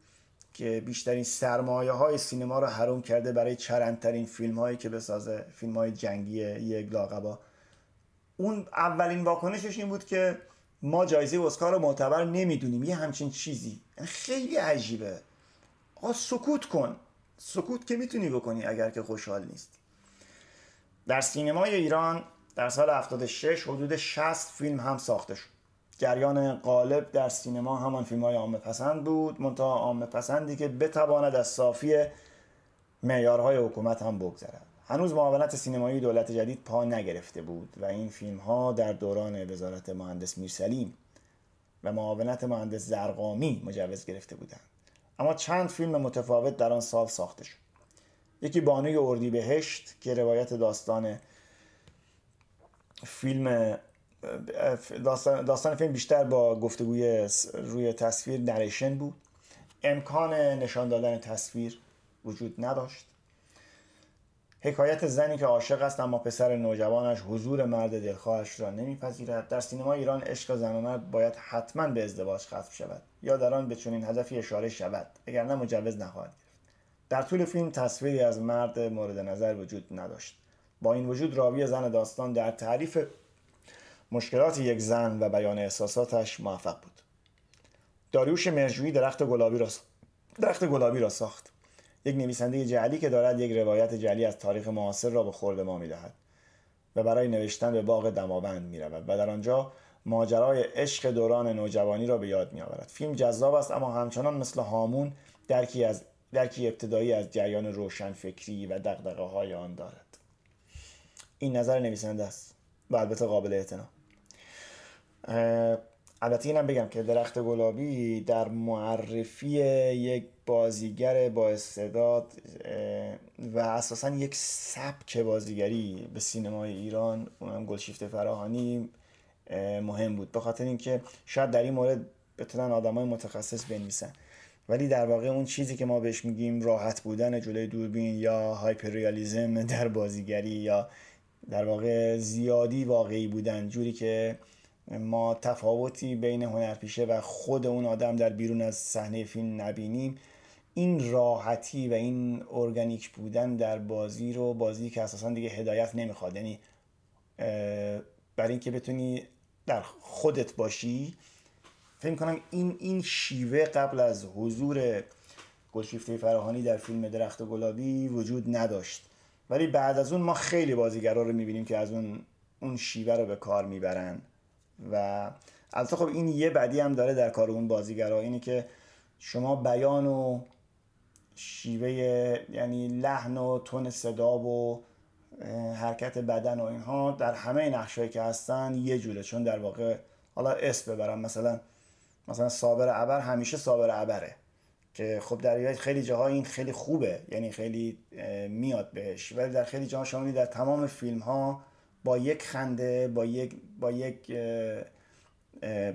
Speaker 1: که بیشترین سرمایه های سینما رو حروم کرده برای چرندترین فیلم هایی که بسازه فیلم های جنگی یک لاغبا. اون اولین واکنشش این بود که ما جایزه اسکار رو معتبر نمی‌دونیم. یه همچین چیزی. یعنی خیلی عجیبه. آقا سکوت کن. سکوت که می‌تونی بکنی اگر که خوشحال نیستی. در سینمای ایران در سال 76 حدود 60 فیلم هم ساخته شد. جریان غالب در سینما همان فیلم های عامه پسند بود منتها عامه پسندی که بتواند از صافی معیارهای حکومت هم بگذرد. هنوز معاونت سینمایی دولت جدید پا نگرفته بود و این فیلم ها در دوران وزارت مهندس میرسلیم و معاونت مهندس زرقامی مجوز گرفته بودند. اما چند فیلم متفاوت در آن سال ساخته شد. یکی بانوی اردی بهشت که روایت داستان فیلم داستان, داستان فیلم بیشتر با گفتگوی روی تصویر نریشن بود. امکان نشان دادن تصویر وجود نداشت. حکایت زنی که عاشق است اما پسر نوجوانش حضور مرد دلخواهش را نمیپذیرد. در سینما ایران عشق زن و مرد باید حتما به ازدواج ختم شود یا در آن به چنین هدفی اشاره شود نه مجوز نخواهد گرفت. در طول فیلم تصویری از مرد مورد نظر وجود نداشت. با این وجود راوی زن داستان در تعریف مشکلات یک زن و بیان احساساتش موفق بود. داریوش مرجویی درخت گلابی را درخت گلابی را ساخت. یک نویسنده جعلی که دارد یک روایت جعلی از تاریخ معاصر را به خورد ما می‌دهد و برای نوشتن به باغ دماوند می رود و در آنجا ماجرای عشق دوران نوجوانی را به یاد می آورد فیلم جذاب است اما همچنان مثل هامون درکی از درکی ابتدایی از جریان روشن فکری و دقدقه های آن دارد. این نظر نویسنده است و البته قابل اعتنا. البته اینم بگم که درخت گلابی در معرفی یک بازیگر با استعداد و اساسا یک سبک بازیگری به سینمای ایران اونم گلشیفت فراهانی مهم بود. به خاطر اینکه شاید در این مورد بتونن آدمای متخصص بنویسن. ولی در واقع اون چیزی که ما بهش میگیم راحت بودن جلوی دوربین یا هایپریالیزم در بازیگری یا در واقع زیادی واقعی بودن جوری که ما تفاوتی بین هنرپیشه و خود اون آدم در بیرون از صحنه فیلم نبینیم. این راحتی و این ارگانیک بودن در بازی رو بازی که اساسا دیگه هدایت نمی‌خواد. یعنی برای اینکه بتونی در خودت باشی فکر کنم این این شیوه قبل از حضور گلشیفته فراهانی در فیلم درخت گلابی وجود نداشت. ولی بعد از اون ما خیلی بازیگرا رو می‌بینیم که از اون اون شیوه رو به کار می‌برن. و البته خب این یه بدی هم داره در کار اون بازیگرا اینه که شما بیان و شیوه یعنی لحن و تون صدا و حرکت بدن و اینها در همه نقشهایی که هستن یه جوره. چون در واقع حالا اسم ببرم مثلا مثلا صابر عبر همیشه صابر عبره که خب در خیلی جاها این خیلی خوبه یعنی خیلی میاد بهش. ولی در خیلی جاها شما در تمام فیلم ها با یک خنده با یک با یک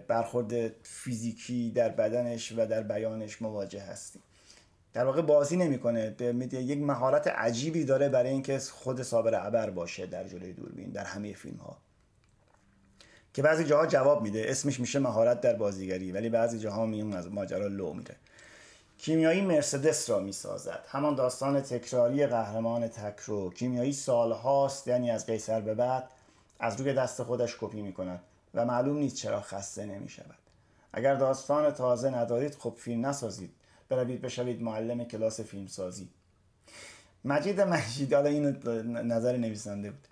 Speaker 1: برخورد فیزیکی در بدنش و در بیانش مواجه هستیم. در واقع بازی نمی‌کنه. یک مهارت عجیبی داره برای اینکه خود صابر عبر باشه در جلوی دوربین در همه فیلم ها که بعضی جاها جواب میده. اسمش میشه مهارت در بازیگری ولی بعضی جاها میون از ماجرا لو میره. کیمیایی مرسدس را می‌سازد. همان داستان تکراری قهرمان تکرو. کیمیایی سالهاست یعنی از قیصر به بعد از روی دست خودش کپی می‌کند و معلوم نیست چرا خسته نمی شود اگر داستان تازه ندارید خب فیلم نسازید. بروید بشوید معلم کلاس فیلمسازی. مجید مجید حالا این نظر نویسنده بود.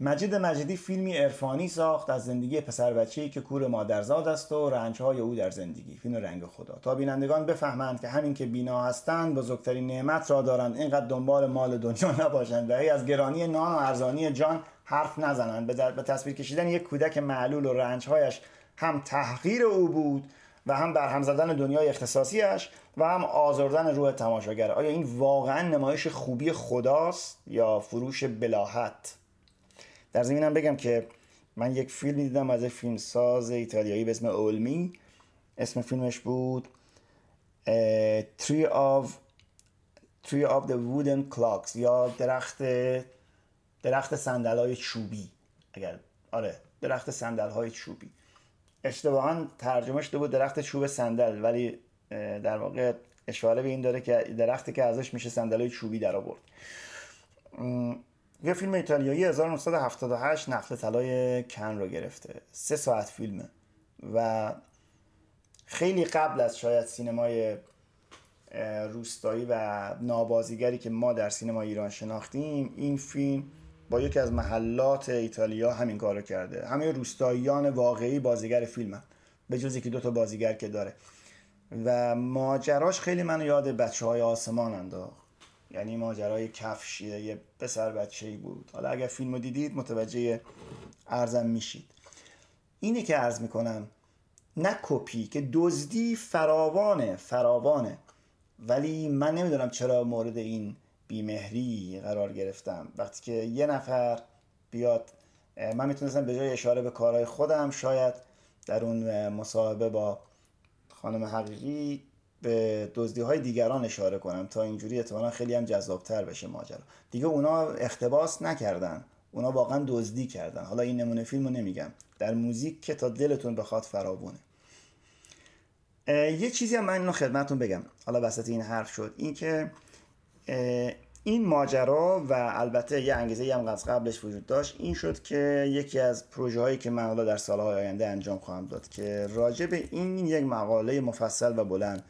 Speaker 1: مجید مجیدی فیلمی عرفانی ساخت از زندگی پسر بچه‌ای که کور مادرزاد است و رنجهای او در زندگی. فیلم رنگ خدا. تا بینندگان بفهمند که همین که بینا هستند بزرگترین نعمت را دارند. اینقدر دنبال مال دنیا نباشند. و از گرانی نان و ارزانی جان حرف نزنند. به تصویر کشیدن یک کودک معلول و رنجهایش هم تحقیر او بود. و هم برهم زدن دنیای اختصاصیش و هم آزردن روح تماشاگر. آیا این واقعا نمایش خوبی خداست یا فروش بلاحت؟ در زمینم بگم که من یک فیلم دیدم از فیلم ساز ایتالیایی به اسم اولمی. اسم فیلمش بود Tree of Tree of the Wooden Clocks یا درخت درخت سندل های چوبی. اگر آره درخت سندل های چوبی. اشتباها ترجمه شده بود درخت چوب صندل ولی در واقع اشاره به این داره که درختی که ازش میشه صندل های چوبی در آورد. یه فیلم ایتالیایی 1978 نقل طلای کن رو گرفته. سه ساعت فیلمه. و خیلی قبل از شاید سینمای روستایی و نابازیگری که ما در سینما ایران شناختیم این فیلم با یکی از محلات ایتالیا همین کارو کرده. همه روستاییان واقعی بازیگر فیلمن. به جز یکی دو تا بازیگر که داره. و ماجراش خیلی منو یاد بچه های آسمان انداخت یعنی ماجرای کفشیه یه پسر بچه ای بود. حالا اگر فیلم رو دیدید متوجه ارزم میشید. اینه که ارز می‌کنم نه کپی که دزدی فراوانه فراوانه. ولی من نمی‌دونم چرا مورد این بیمهری قرار گرفتم. وقتی که یه نفر بیاد من می‌تونستم به جای اشاره به کارهای خودم شاید در اون مصاحبه با خانم حقیقی به دزدی های دیگران اشاره کنم تا اینجوری احتمالا خیلی هم جذابتر بشه ماجرا. دیگه اونا اقتباس نکردن. اونا واقعا دزدی کردن. حالا این نمونه فیلمو نمیگم. در موزیک که تا دلتون بخواد فراوونه. یه چیزی هم من اینو خدمتون بگم. حالا وسط این حرف شد. این که این ماجرا و البته یه انگیزه هم از قبلش وجود داشت این شد که یکی از پروژه هایی که من در سالهای آینده انجام خواهم داد که راجع به این یک مقاله مفصل و بلند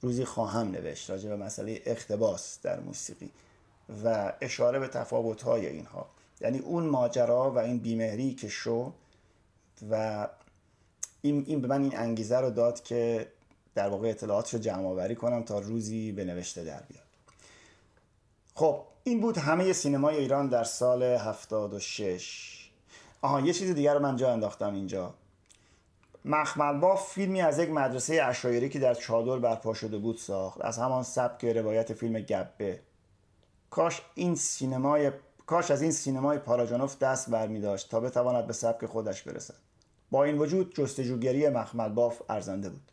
Speaker 1: روزی خواهم نوشت راجع به مسئله اقتباس در موسیقی و اشاره به تفاوت های اینها. یعنی اون ماجرا و این بیمهری که شد و این, این به من این انگیزه رو داد که در واقع اطلاعات رو جمع آوری کنم تا روزی به نوشته در بیاد. خب این بود همه سینمای ایران در سال 76 آها یه چیز دیگر رو من جا انداختم اینجا. مخمل با فیلمی از یک مدرسه اشایری که در چادر برپا شده بود ساخت. از همان سبک روایت فیلم گبه. کاش این سینمای کاش از این سینمای پاراجانوف دست برمی داشت تا بتواند به سبک خودش برسد. با این وجود جستجوگری مخمل باف ارزنده بود.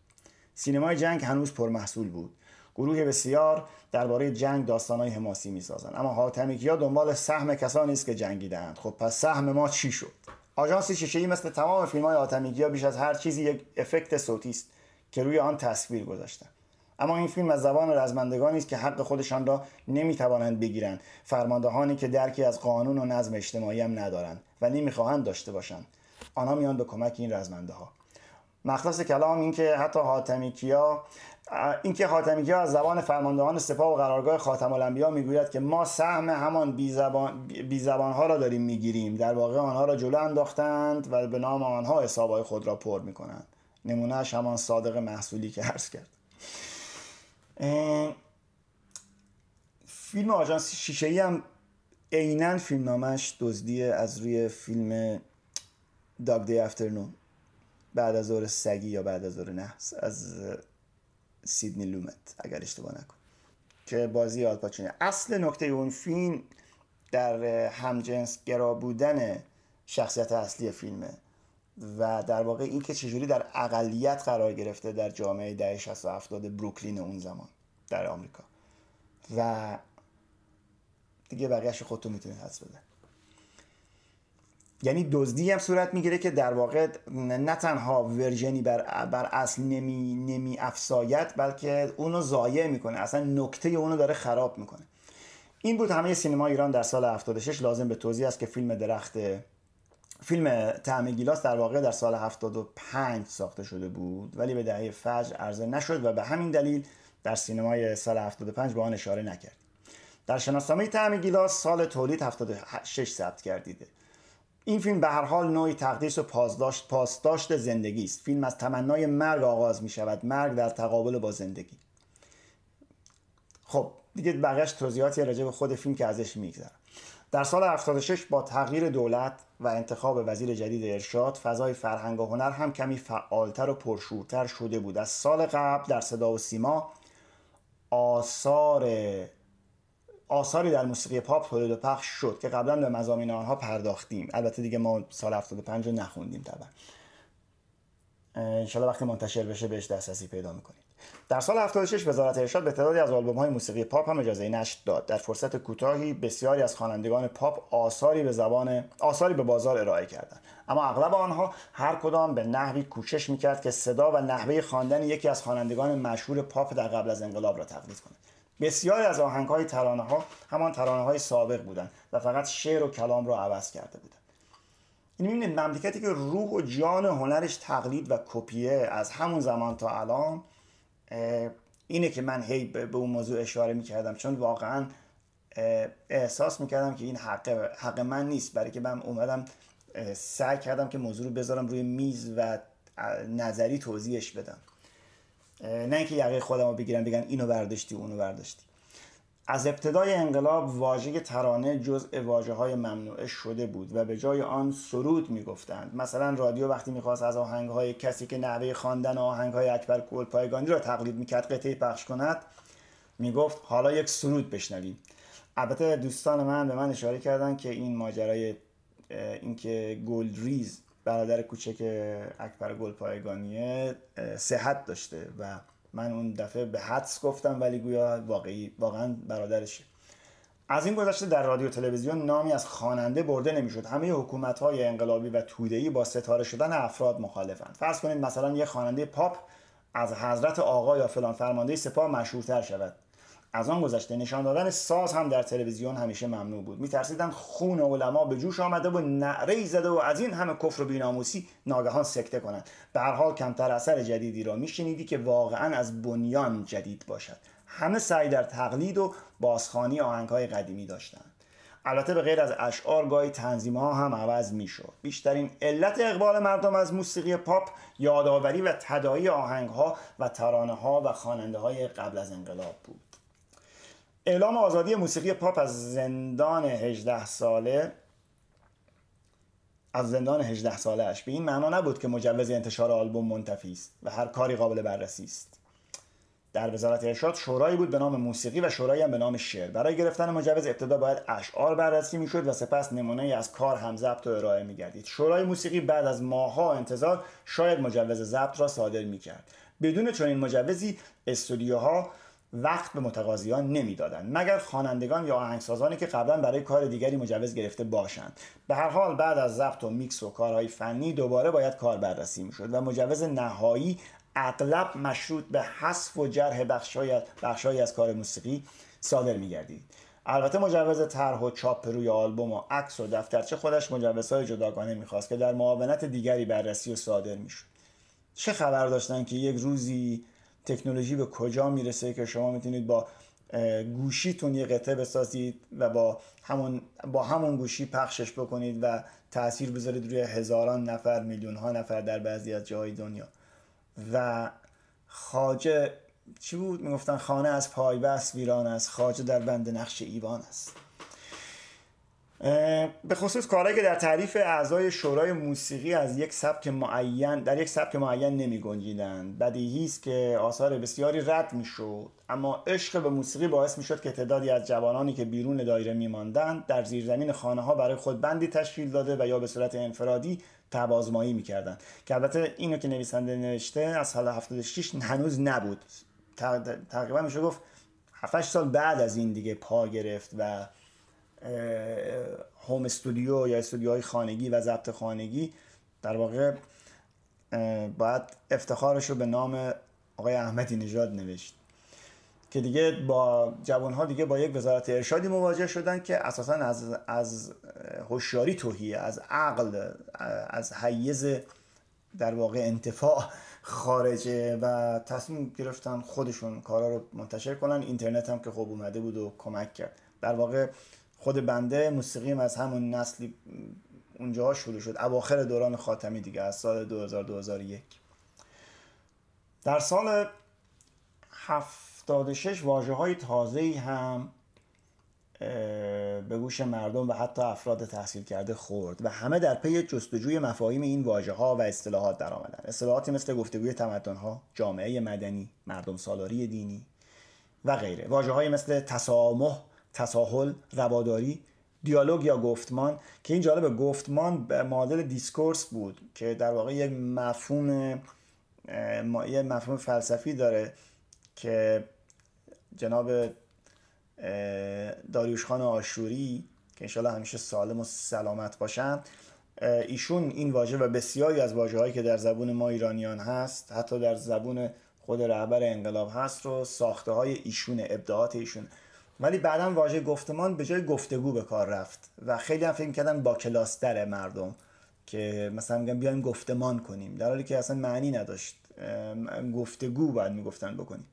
Speaker 1: سینمای جنگ هنوز پرمحصول بود. گروه بسیار درباره جنگ داستانهای حماسی می‌سازند. اما حاتمیکیا دنبال سهم کسانی است که جنگیدند خب پس سهم ما چی شد؟ آژانس شیشه مثل تمام فیلم های بیش از هر چیزی یک افکت صوتی است که روی آن تصویر گذاشتن. اما این فیلم از زبان رزمندگانی است که حق خودشان را نمی‌توانند بگیرند. فرماندهانی که درکی از قانون و نظم اجتماعی هم ندارند و نمی‌خواهند داشته باشند. آنها میان به کمک این رزمنده ها مخلص کلام این که حتی حاتمیکیا اینکه خاتمی از زبان فرماندهان سپاه و قرارگاه خاتم الانبیا می‌گوید که ما سهم همان بی زبان, بی ها را داریم می‌گیریم. در واقع آنها را جلو انداختند و به نام آنها حسابهای خود را پر می‌کنند. نمونهش همان صادق محصولی که عرض کرد. فیلم آژانس شیشه ای هم عینا فیلم نامش دزدی از روی فیلم داگ دی افترنون بعد از ظهر سگی یا بعد از ظهر نحس از سیدنی لومت اگر اشتباه نکن که بازی آلپاچینی اصل نکته اون فیلم در همجنس گرا بودن شخصیت اصلی فیلمه و در واقع این که چجوری در اقلیت قرار گرفته در جامعه دهه 60 و 70 بروکلین اون زمان در آمریکا. و دیگه بقیهش خودتون می‌تونید حدس بده یعنی دزدی هم صورت می‌گیره که در واقع نه تنها ورژنی بر, بر اصل نمی, نمی افساید بلکه اونو ضایع می‌کنه. اصلا نکته اونو داره خراب می‌کنه. این بود همه سینما ایران در سال 76 لازم به توضیح است که فیلم درخت فیلم تعم گیلاس در واقع در سال 75 ساخته شده بود ولی به دهه فجر عرضه نشد و به همین دلیل در سینمای سال 75 به آن اشاره نکرد. در شناسنامه تعم گیلاس سال تولید 76 ثبت گردیده این فیلم به هر حال نوعی تقدیس و پاسداشت پاسداشت زندگی است. فیلم از تمنای مرگ آغاز می شود. مرگ در تقابل با زندگی. خب دیگه بقیش توضیحاتی راجع به خود فیلم که ازش میگذرم. در سال 76 با تغییر دولت و انتخاب وزیر جدید ارشاد فضای فرهنگ و هنر هم کمی فعالتر و پرشورتر شده بود. از سال قبل در صدا و سیما آثار آثاری در موسیقی پاپ تولید و پخش شد که قبلا به مزامین آنها پرداختیم. البته دیگه ما سال 75 رو نخوندیم طبعا. انشالله وقتی منتشر بشه بهش دسترسی پیدا می‌کنیم. در سال 76 وزارت ارشاد به تعدادی از آلبوم های موسیقی پاپ هم اجازه نشر داد. در فرصت کوتاهی بسیاری از خوانندگان پاپ آثاری به زبان آثاری به بازار ارائه کردند. اما اغلب آنها هر کدام به نحوی کوشش می‌کرد که صدا و نحوه خواندن یکی از خوانندگان مشهور پاپ در قبل از انقلاب را تقلید کند بسیاری از آهنگ های ترانه ها همان ترانه های سابق بودند و فقط شعر و کلام را عوض کرده بودند این می‌بینید مملکتی که روح و جان هنرش تقلید و کپیه از همون زمان تا الان اینه که من هی به اون موضوع اشاره می‌کردم. چون واقعا احساس می‌کردم که این حق, حق من نیست. برای که من اومدم سعی کردم که موضوع رو بذارم روی میز و نظری توضیحش بدم. نه اینکه یقه خودم رو بگیرم بگن اینو برداشتی اونو برداشتی. از ابتدای انقلاب واژه ترانه جزء واژه های ممنوعه شده بود و به جای آن سرود می‌گفتند. مثلا رادیو وقتی می‌خواست از آهنگ های کسی که نحوه خواندن آهنگ های اکبر پایگانی را تقلید می‌کرد قطعه پخش کند می‌گفت حالا یک سرود بشنویم. البته دوستان من به من اشاره کردن که این ماجرای اینکه گلدریز برادر کوچک اکبر گلپایگانیه صحت داشته و من اون دفعه به حدس گفتم ولی گویا واقعی واقعا برادرشه. از این گذشته در رادیو تلویزیون نامی از خواننده برده نمی‌شد. همه حکومت های انقلابی و توده‌ای با ستاره شدن افراد مخالفند. فرض کنید مثلا یه خواننده پاپ از حضرت آقا یا فلان فرمانده سپاه مشهورتر شود. از آن گذشته نشان دادن ساز هم در تلویزیون همیشه ممنوع بود. میترسیدن خون علما به جوش آمده و نعره زده و از این همه کفر و بیناموسی ناگهان سکته کنند. به هر حال کمتر اثر جدیدی را میشنیدی که واقعا از بنیان جدید باشد. همه سعی در تقلید و بازخانی آهنگ های قدیمی داشتند. البته به غیر از اشعار گاهی تنظیم ها هم عوض می‌شد. بیشترین علت اقبال مردم از موسیقی پاپ یادآوری و تدایی آهنگ ها و ترانه ها و خواننده های قبل از انقلاب بود. اعلام آزادی موسیقی پاپ از زندان 18 ساله از زندان 18 ساله اش به این معنا نبود که مجوز انتشار آلبوم منتفی است و هر کاری قابل بررسی است. در وزارت ارشاد شورایی بود به نام موسیقی و شورایی هم به نام شعر. برای گرفتن مجوز ابتدا باید اشعار بررسی می‌شد و سپس نمونه از کار هم ضبط و ارائه میگردید. شورای موسیقی بعد از ماهها انتظار شاید مجوز ضبط را صادر می‌کرد. بدون چنین مجوزی استودیوها وقت به متقاضیان نمی‌دادند مگر خوانندگان یا آهنگسازانی که قبلا برای کار دیگری مجوز گرفته باشند. به هر حال بعد از ضبط و میکس و کارهای فنی دوباره باید کار بررسی می‌شد و مجوز نهایی اغلب مشروط به حذف و جرح بخشهایی از کار موسیقی صادر میگردید. البته مجوز طرح و چاپ روی آلبوم و عکس و دفترچه خودش مجوزهای جداگانه می‌خواست که در معاونت دیگری بررسی و صادر می‌شد. چه خبر داشتن که یک روزی تکنولوژی به کجا می‌رسه که شما می‌تونید با گوشیتون یه قطعه بسازید و با همون با همون گوشی پخشش بکنید و تاثیر بذارید روی هزاران نفر میلیون ها نفر در بعضی از جاهای دنیا. و خاجه چی بود؟ می‌گفتن خانه از پای بس ویران است. خاجه در بند نقش ایوان است. به خصوص کارهایی که در تعریف اعضای شورای موسیقی از یک سبک معین در یک سبک معین نمی گنجیدند بدیهی است که آثار بسیاری رد می‌شد اما عشق به موسیقی باعث می‌شد که تعدادی از جوانانی که بیرون دایره میماندند در زیرزمین خانه ها برای خود بندی تشکیل داده و یا به صورت انفرادی تبازمایی می‌کردند. که البته اینو که نویسنده نوشته از سال 76 هنوز نبود. تقریبا میشه گفت 7 سال بعد از این دیگه پا گرفت و هوم استودیو یا استودیوهای خانگی و ضبط خانگی در واقع باید افتخارش رو به نام آقای احمدی نژاد نوشت. که دیگه با جوان دیگه با یک وزارت ارشادی مواجه شدن که اساسا از از هوشیاری توهیه از عقل از حیز در واقع انتفاع خارجه و تصمیم گرفتن خودشون کارا رو منتشر کنن. اینترنت هم که خوب اومده بود و کمک کرد. در واقع خود بنده موسیقیم از همون نسلی اونجا شروع شد. اواخر دوران خاتمی دیگه از سال 2000 2001 در سال 76 واجه های تازه هم به گوش مردم و حتی افراد تحصیل کرده خورد و همه در پی جستجوی مفاهیم این واژه ها و اصطلاحات در آمدن. اصطلاحاتی مثل گفتگوی تمدن ها جامعه مدنی مردم سالاری دینی و غیره. واژه های مثل تسامح تساهل رواداری دیالوگ یا گفتمان که این جالب گفتمان به معادل discourse بود که در واقع یک مفهوم یه مفهوم فلسفی داره که جناب داریوش خان آشوری که انشالله همیشه سالم و سلامت باشن ایشون این واژه و بسیاری از واژه هایی که در زبون ما ایرانیان هست حتی در زبون خود رهبر انقلاب هست رو ساخته های ایشون ابداعات ایشون ولی بعدا واژه گفتمان به جای گفتگو به کار رفت و خیلی هم فکر کردن با کلاستر مردم که مثلا میگن بیایم گفتمان کنیم در حالی که اصلا معنی نداشت. گفتگو باید می‌گفتن بکنیم.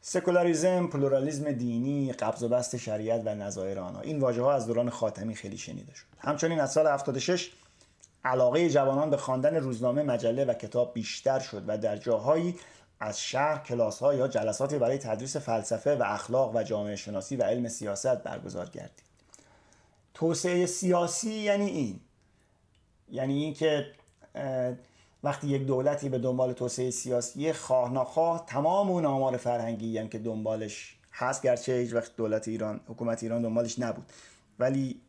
Speaker 1: سکولاریزم، پلورالیزم دینی، قبض و بسط شریعت و نظایر آنها. این واژه ها از دوران خاتمی خیلی شنیده شد. همچنین از سال 76 علاقه جوانان به خواندن روزنامه مجله و کتاب بیشتر شد و در جاهایی از شهر کلاس ها یا جلساتی برای تدریس فلسفه و اخلاق و جامعه شناسی و علم سیاست برگزار گردید توسعه سیاسی یعنی این. یعنی اینکه وقتی یک دولتی به دنبال توسعه سیاسی خواه نخواه تمام اون آمار فرهنگی یعنی که دنبالش هست گرچه هیچ وقت دولت ایران حکومت ایران دنبالش نبود. ولی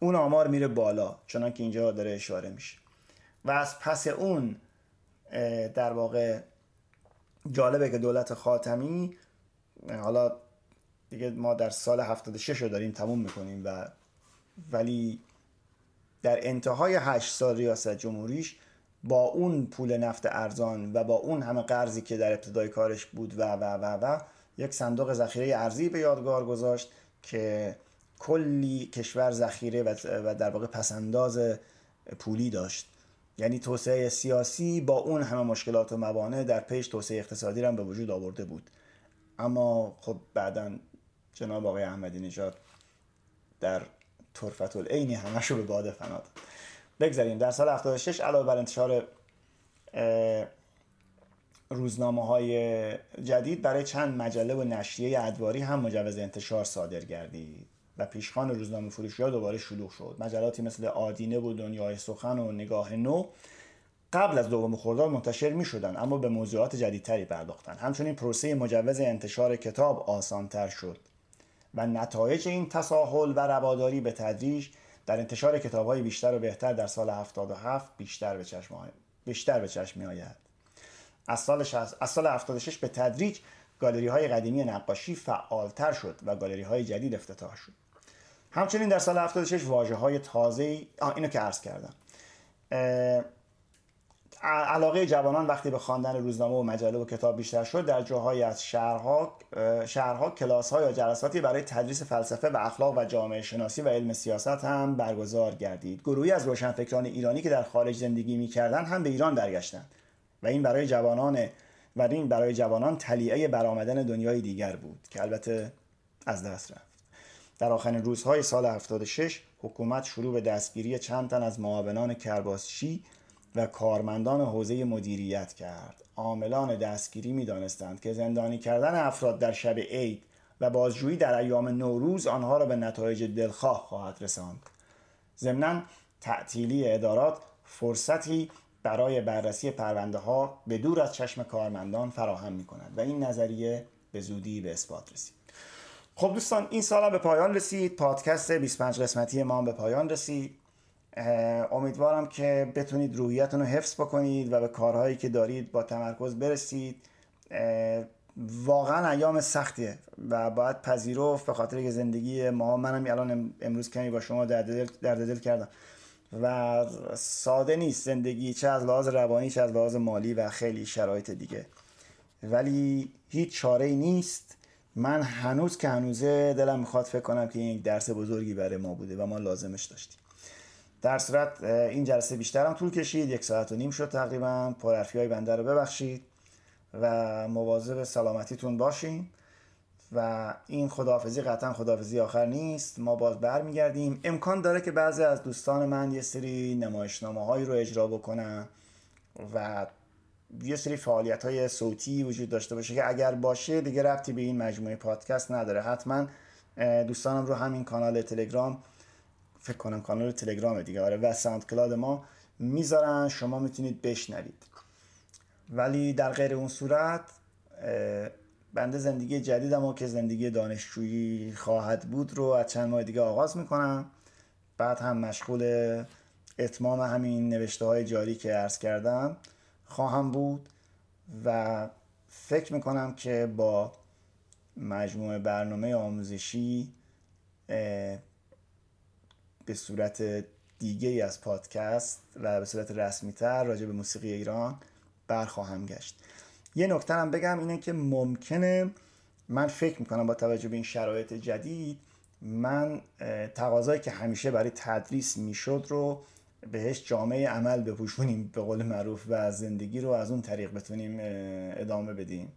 Speaker 1: اون آمار میره بالا چنان که اینجا داره اشاره میشه. و از پس اون در واقع جالبه که دولت خاتمی حالا دیگه ما در سال 76 رو داریم تموم می‌کنیم و ولی در انتهای 8 سال ریاست جمهوریش با اون پول نفت ارزان و با اون همه قرضی که در ابتدای کارش بود و و و و یک صندوق ذخیره ارزی به یادگار گذاشت که کلی کشور ذخیره و در واقع پسنداز پولی داشت. یعنی توسعه سیاسی با اون همه مشکلات و موانع در پیش توسعه اقتصادی هم به وجود آورده بود. اما خب بعدا جناب آقای احمدی نژاد در طرفت العینی همشو به باد فنا داد. بگذاریم در سال 76 علاوه بر انتشار روزنامه های جدید برای چند مجله و نشریه ادواری هم مجوز انتشار صادر گردید. پیشخان روزنامه فروشی ها دوباره شلوغ شد. مجلاتی مثل آدینه و دنیای سخن و نگاه نو قبل از دوم خرداد منتشر می شدن اما به موضوعات جدیدتری پرداختند. همچنین پروسه مجوز انتشار کتاب آسانتر شد و نتایج این تساهل و رواداری به تدریج در انتشار کتاب های بیشتر و بهتر در سال 77 بیشتر به چشم بیشتر به چشم می آید از سال, از سال 76 به تدریج گالری های قدیمی نقاشی فعالتر شد و گالری های جدید افتتاح شد. همچنین در سال 76 واجه های تازه اینو که عرض کردم. علاقه جوانان وقتی به خواندن روزنامه و مجله و کتاب بیشتر شد در جاهایی از شهرها شهرها کلاس ها یا جلساتی برای تدریس فلسفه و اخلاق و جامعه شناسی و علم سیاست هم برگزار گردید. گروهی از روشنفکران ایرانی که در خارج زندگی می‌کردند هم به ایران برگشتند و این برای جوانان و این برای جوانان تلیعه برآمدن دنیای دیگر بود که البته از دست رفت. در آخرین روزهای سال 76 حکومت شروع به دستگیری چند تن از معاونان کرباسچی و کارمندان حوزه مدیریت کرد. عاملان دستگیری می دانستند که زندانی کردن افراد در شب عید و بازجویی در ایام نوروز آنها را به نتایج دلخواه خواهد رساند. ضمنا تعطیلی ادارات فرصتی برای بررسی پرونده ها به دور از چشم کارمندان فراهم می کند و این نظریه به زودی به اثبات رسید. خب دوستان این سال به پایان رسید. پادکست 25 قسمتی ما به پایان رسید. امیدوارم که بتونید روحیتون رو حفظ بکنید و به کارهایی که دارید با تمرکز برسید. واقعا ایام سختیه و باید پذیرفت به خاطر که زندگی ما منم الان امروز کمی با شما درد دل, درد دل کردم. و ساده نیست زندگی چه از لحاظ روانی چه از لحاظ مالی و خیلی شرایط دیگه. ولی هیچ چاره ای نیست. من هنوز که هنوزه دلم می‌خواد فکر کنم که این درس بزرگی برای ما بوده و ما لازمش داشتیم. در صورت این جلسه بیشتر هم طول کشید یک ساعت و نیم شد تقریبا. پرحرفی های بنده رو ببخشید و مواظب سلامتیتون باشین و این خداحافظی قطعا خداحافظی آخر نیست. ما باز برمیگردیم. امکان داره که بعضی از دوستان من یه سری نمایشنامه هایی رو اجرا بکنن و یه سری فعالیت های صوتی وجود داشته باشه که اگر باشه دیگه ربطی به این مجموعه پادکست نداره. حتما دوستانم رو همین کانال تلگرام فکر کنم کانال تلگرام دیگه آره و SoundCloud ما می‌ذارن شما می‌تونید بشنوید. ولی در غیر اون صورت بنده زندگی جدیدم که زندگی دانشجویی خواهد بود رو از چند ماه دیگه آغاز می‌کنم. بعد هم مشغول اتمام همین نوشته های جاری که عرض کردم. خواهم بود و فکر می‌کنم که با مجموعه برنامه آموزشی به صورت دیگه ای از پادکست و به صورت رسمی تر راجع به موسیقی ایران برخواهم گشت. یه نکته هم بگم اینه که ممکنه من فکر می‌کنم با توجه به این شرایط جدید من تقاضایی که همیشه برای تدریس می‌شد رو بهش جامعه عمل بپوشونیم به قول معروف و زندگی رو از اون طریق بتونیم ادامه بدیم.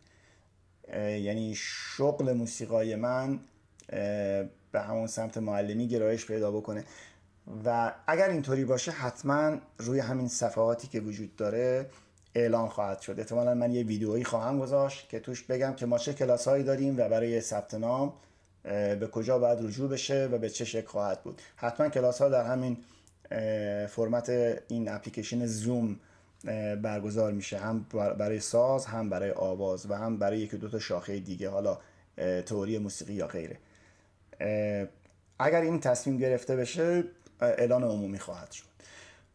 Speaker 1: یعنی شغل موسیقای من به همون سمت معلمی گرایش پیدا بکنه. و اگر اینطوری باشه حتما روی همین صفحاتی که وجود داره اعلان خواهد شد. احتمالا من یه ویدیویی خواهم گذاشت که توش بگم که ما چه کلاس هایی داریم و برای ثبت نام به کجا باید رجوع بشه و به چه شکل خواهد بود. حتما کلاس ها در همین فرمت این اپلیکیشن زوم برگزار میشه. هم برای ساز هم برای آواز و هم برای یکی دو تا شاخه دیگه حالا تئوری موسیقی یا غیره. اگر این تصمیم گرفته بشه اعلان عمومی خواهد شد.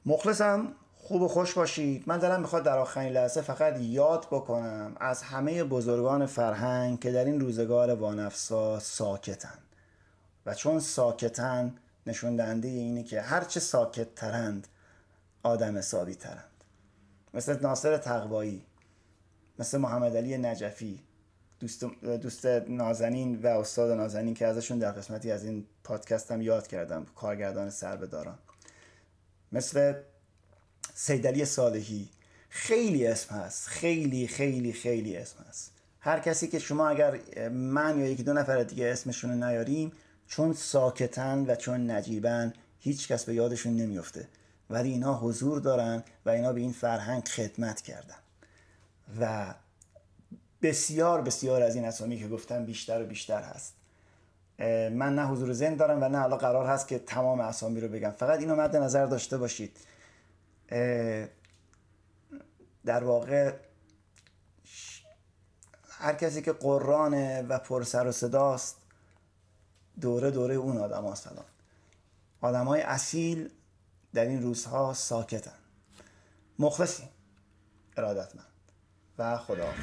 Speaker 1: مخلصم خوب و خوش باشید. من دارم می‌خواد در آخرین لحظه فقط یاد بکنم از همه بزرگان فرهنگ که در این روزگار وانفسا ساکتن. و چون ساکتن نشون دهنده اینه که هرچه ساکت ترند آدم حسابی ترند مثل ناصر تقوایی مثل محمد علی نجفی دوست, دوست نازنین و استاد نازنین که ازشون در قسمتی از این پادکست هم یاد کردم کارگردان سربداران مثل سیدلی صالحی. خیلی اسم هست. خیلی خیلی خیلی اسم هست. هر کسی که شما اگر من یا یکی دو نفر دیگه اسمشون رو نیاریم چون ساکتن و چون نجیبن هیچ کس به یادشون نمیفته ولی اینا حضور دارن و اینا به این فرهنگ خدمت کردن. و بسیار بسیار از این اسامی که گفتم بیشتر و بیشتر هست. من نه حضور زن دارم و نه حالا قرار هست که تمام اسامی رو بگم. فقط اینو مد نظر داشته باشید. در واقع هر کسی که قرانه و پر سر و صداست دوره دوره اون آدم ها سلام آدم های اصیل در این روزها ساکتن. مخلصیم. ارادتمند. و خدا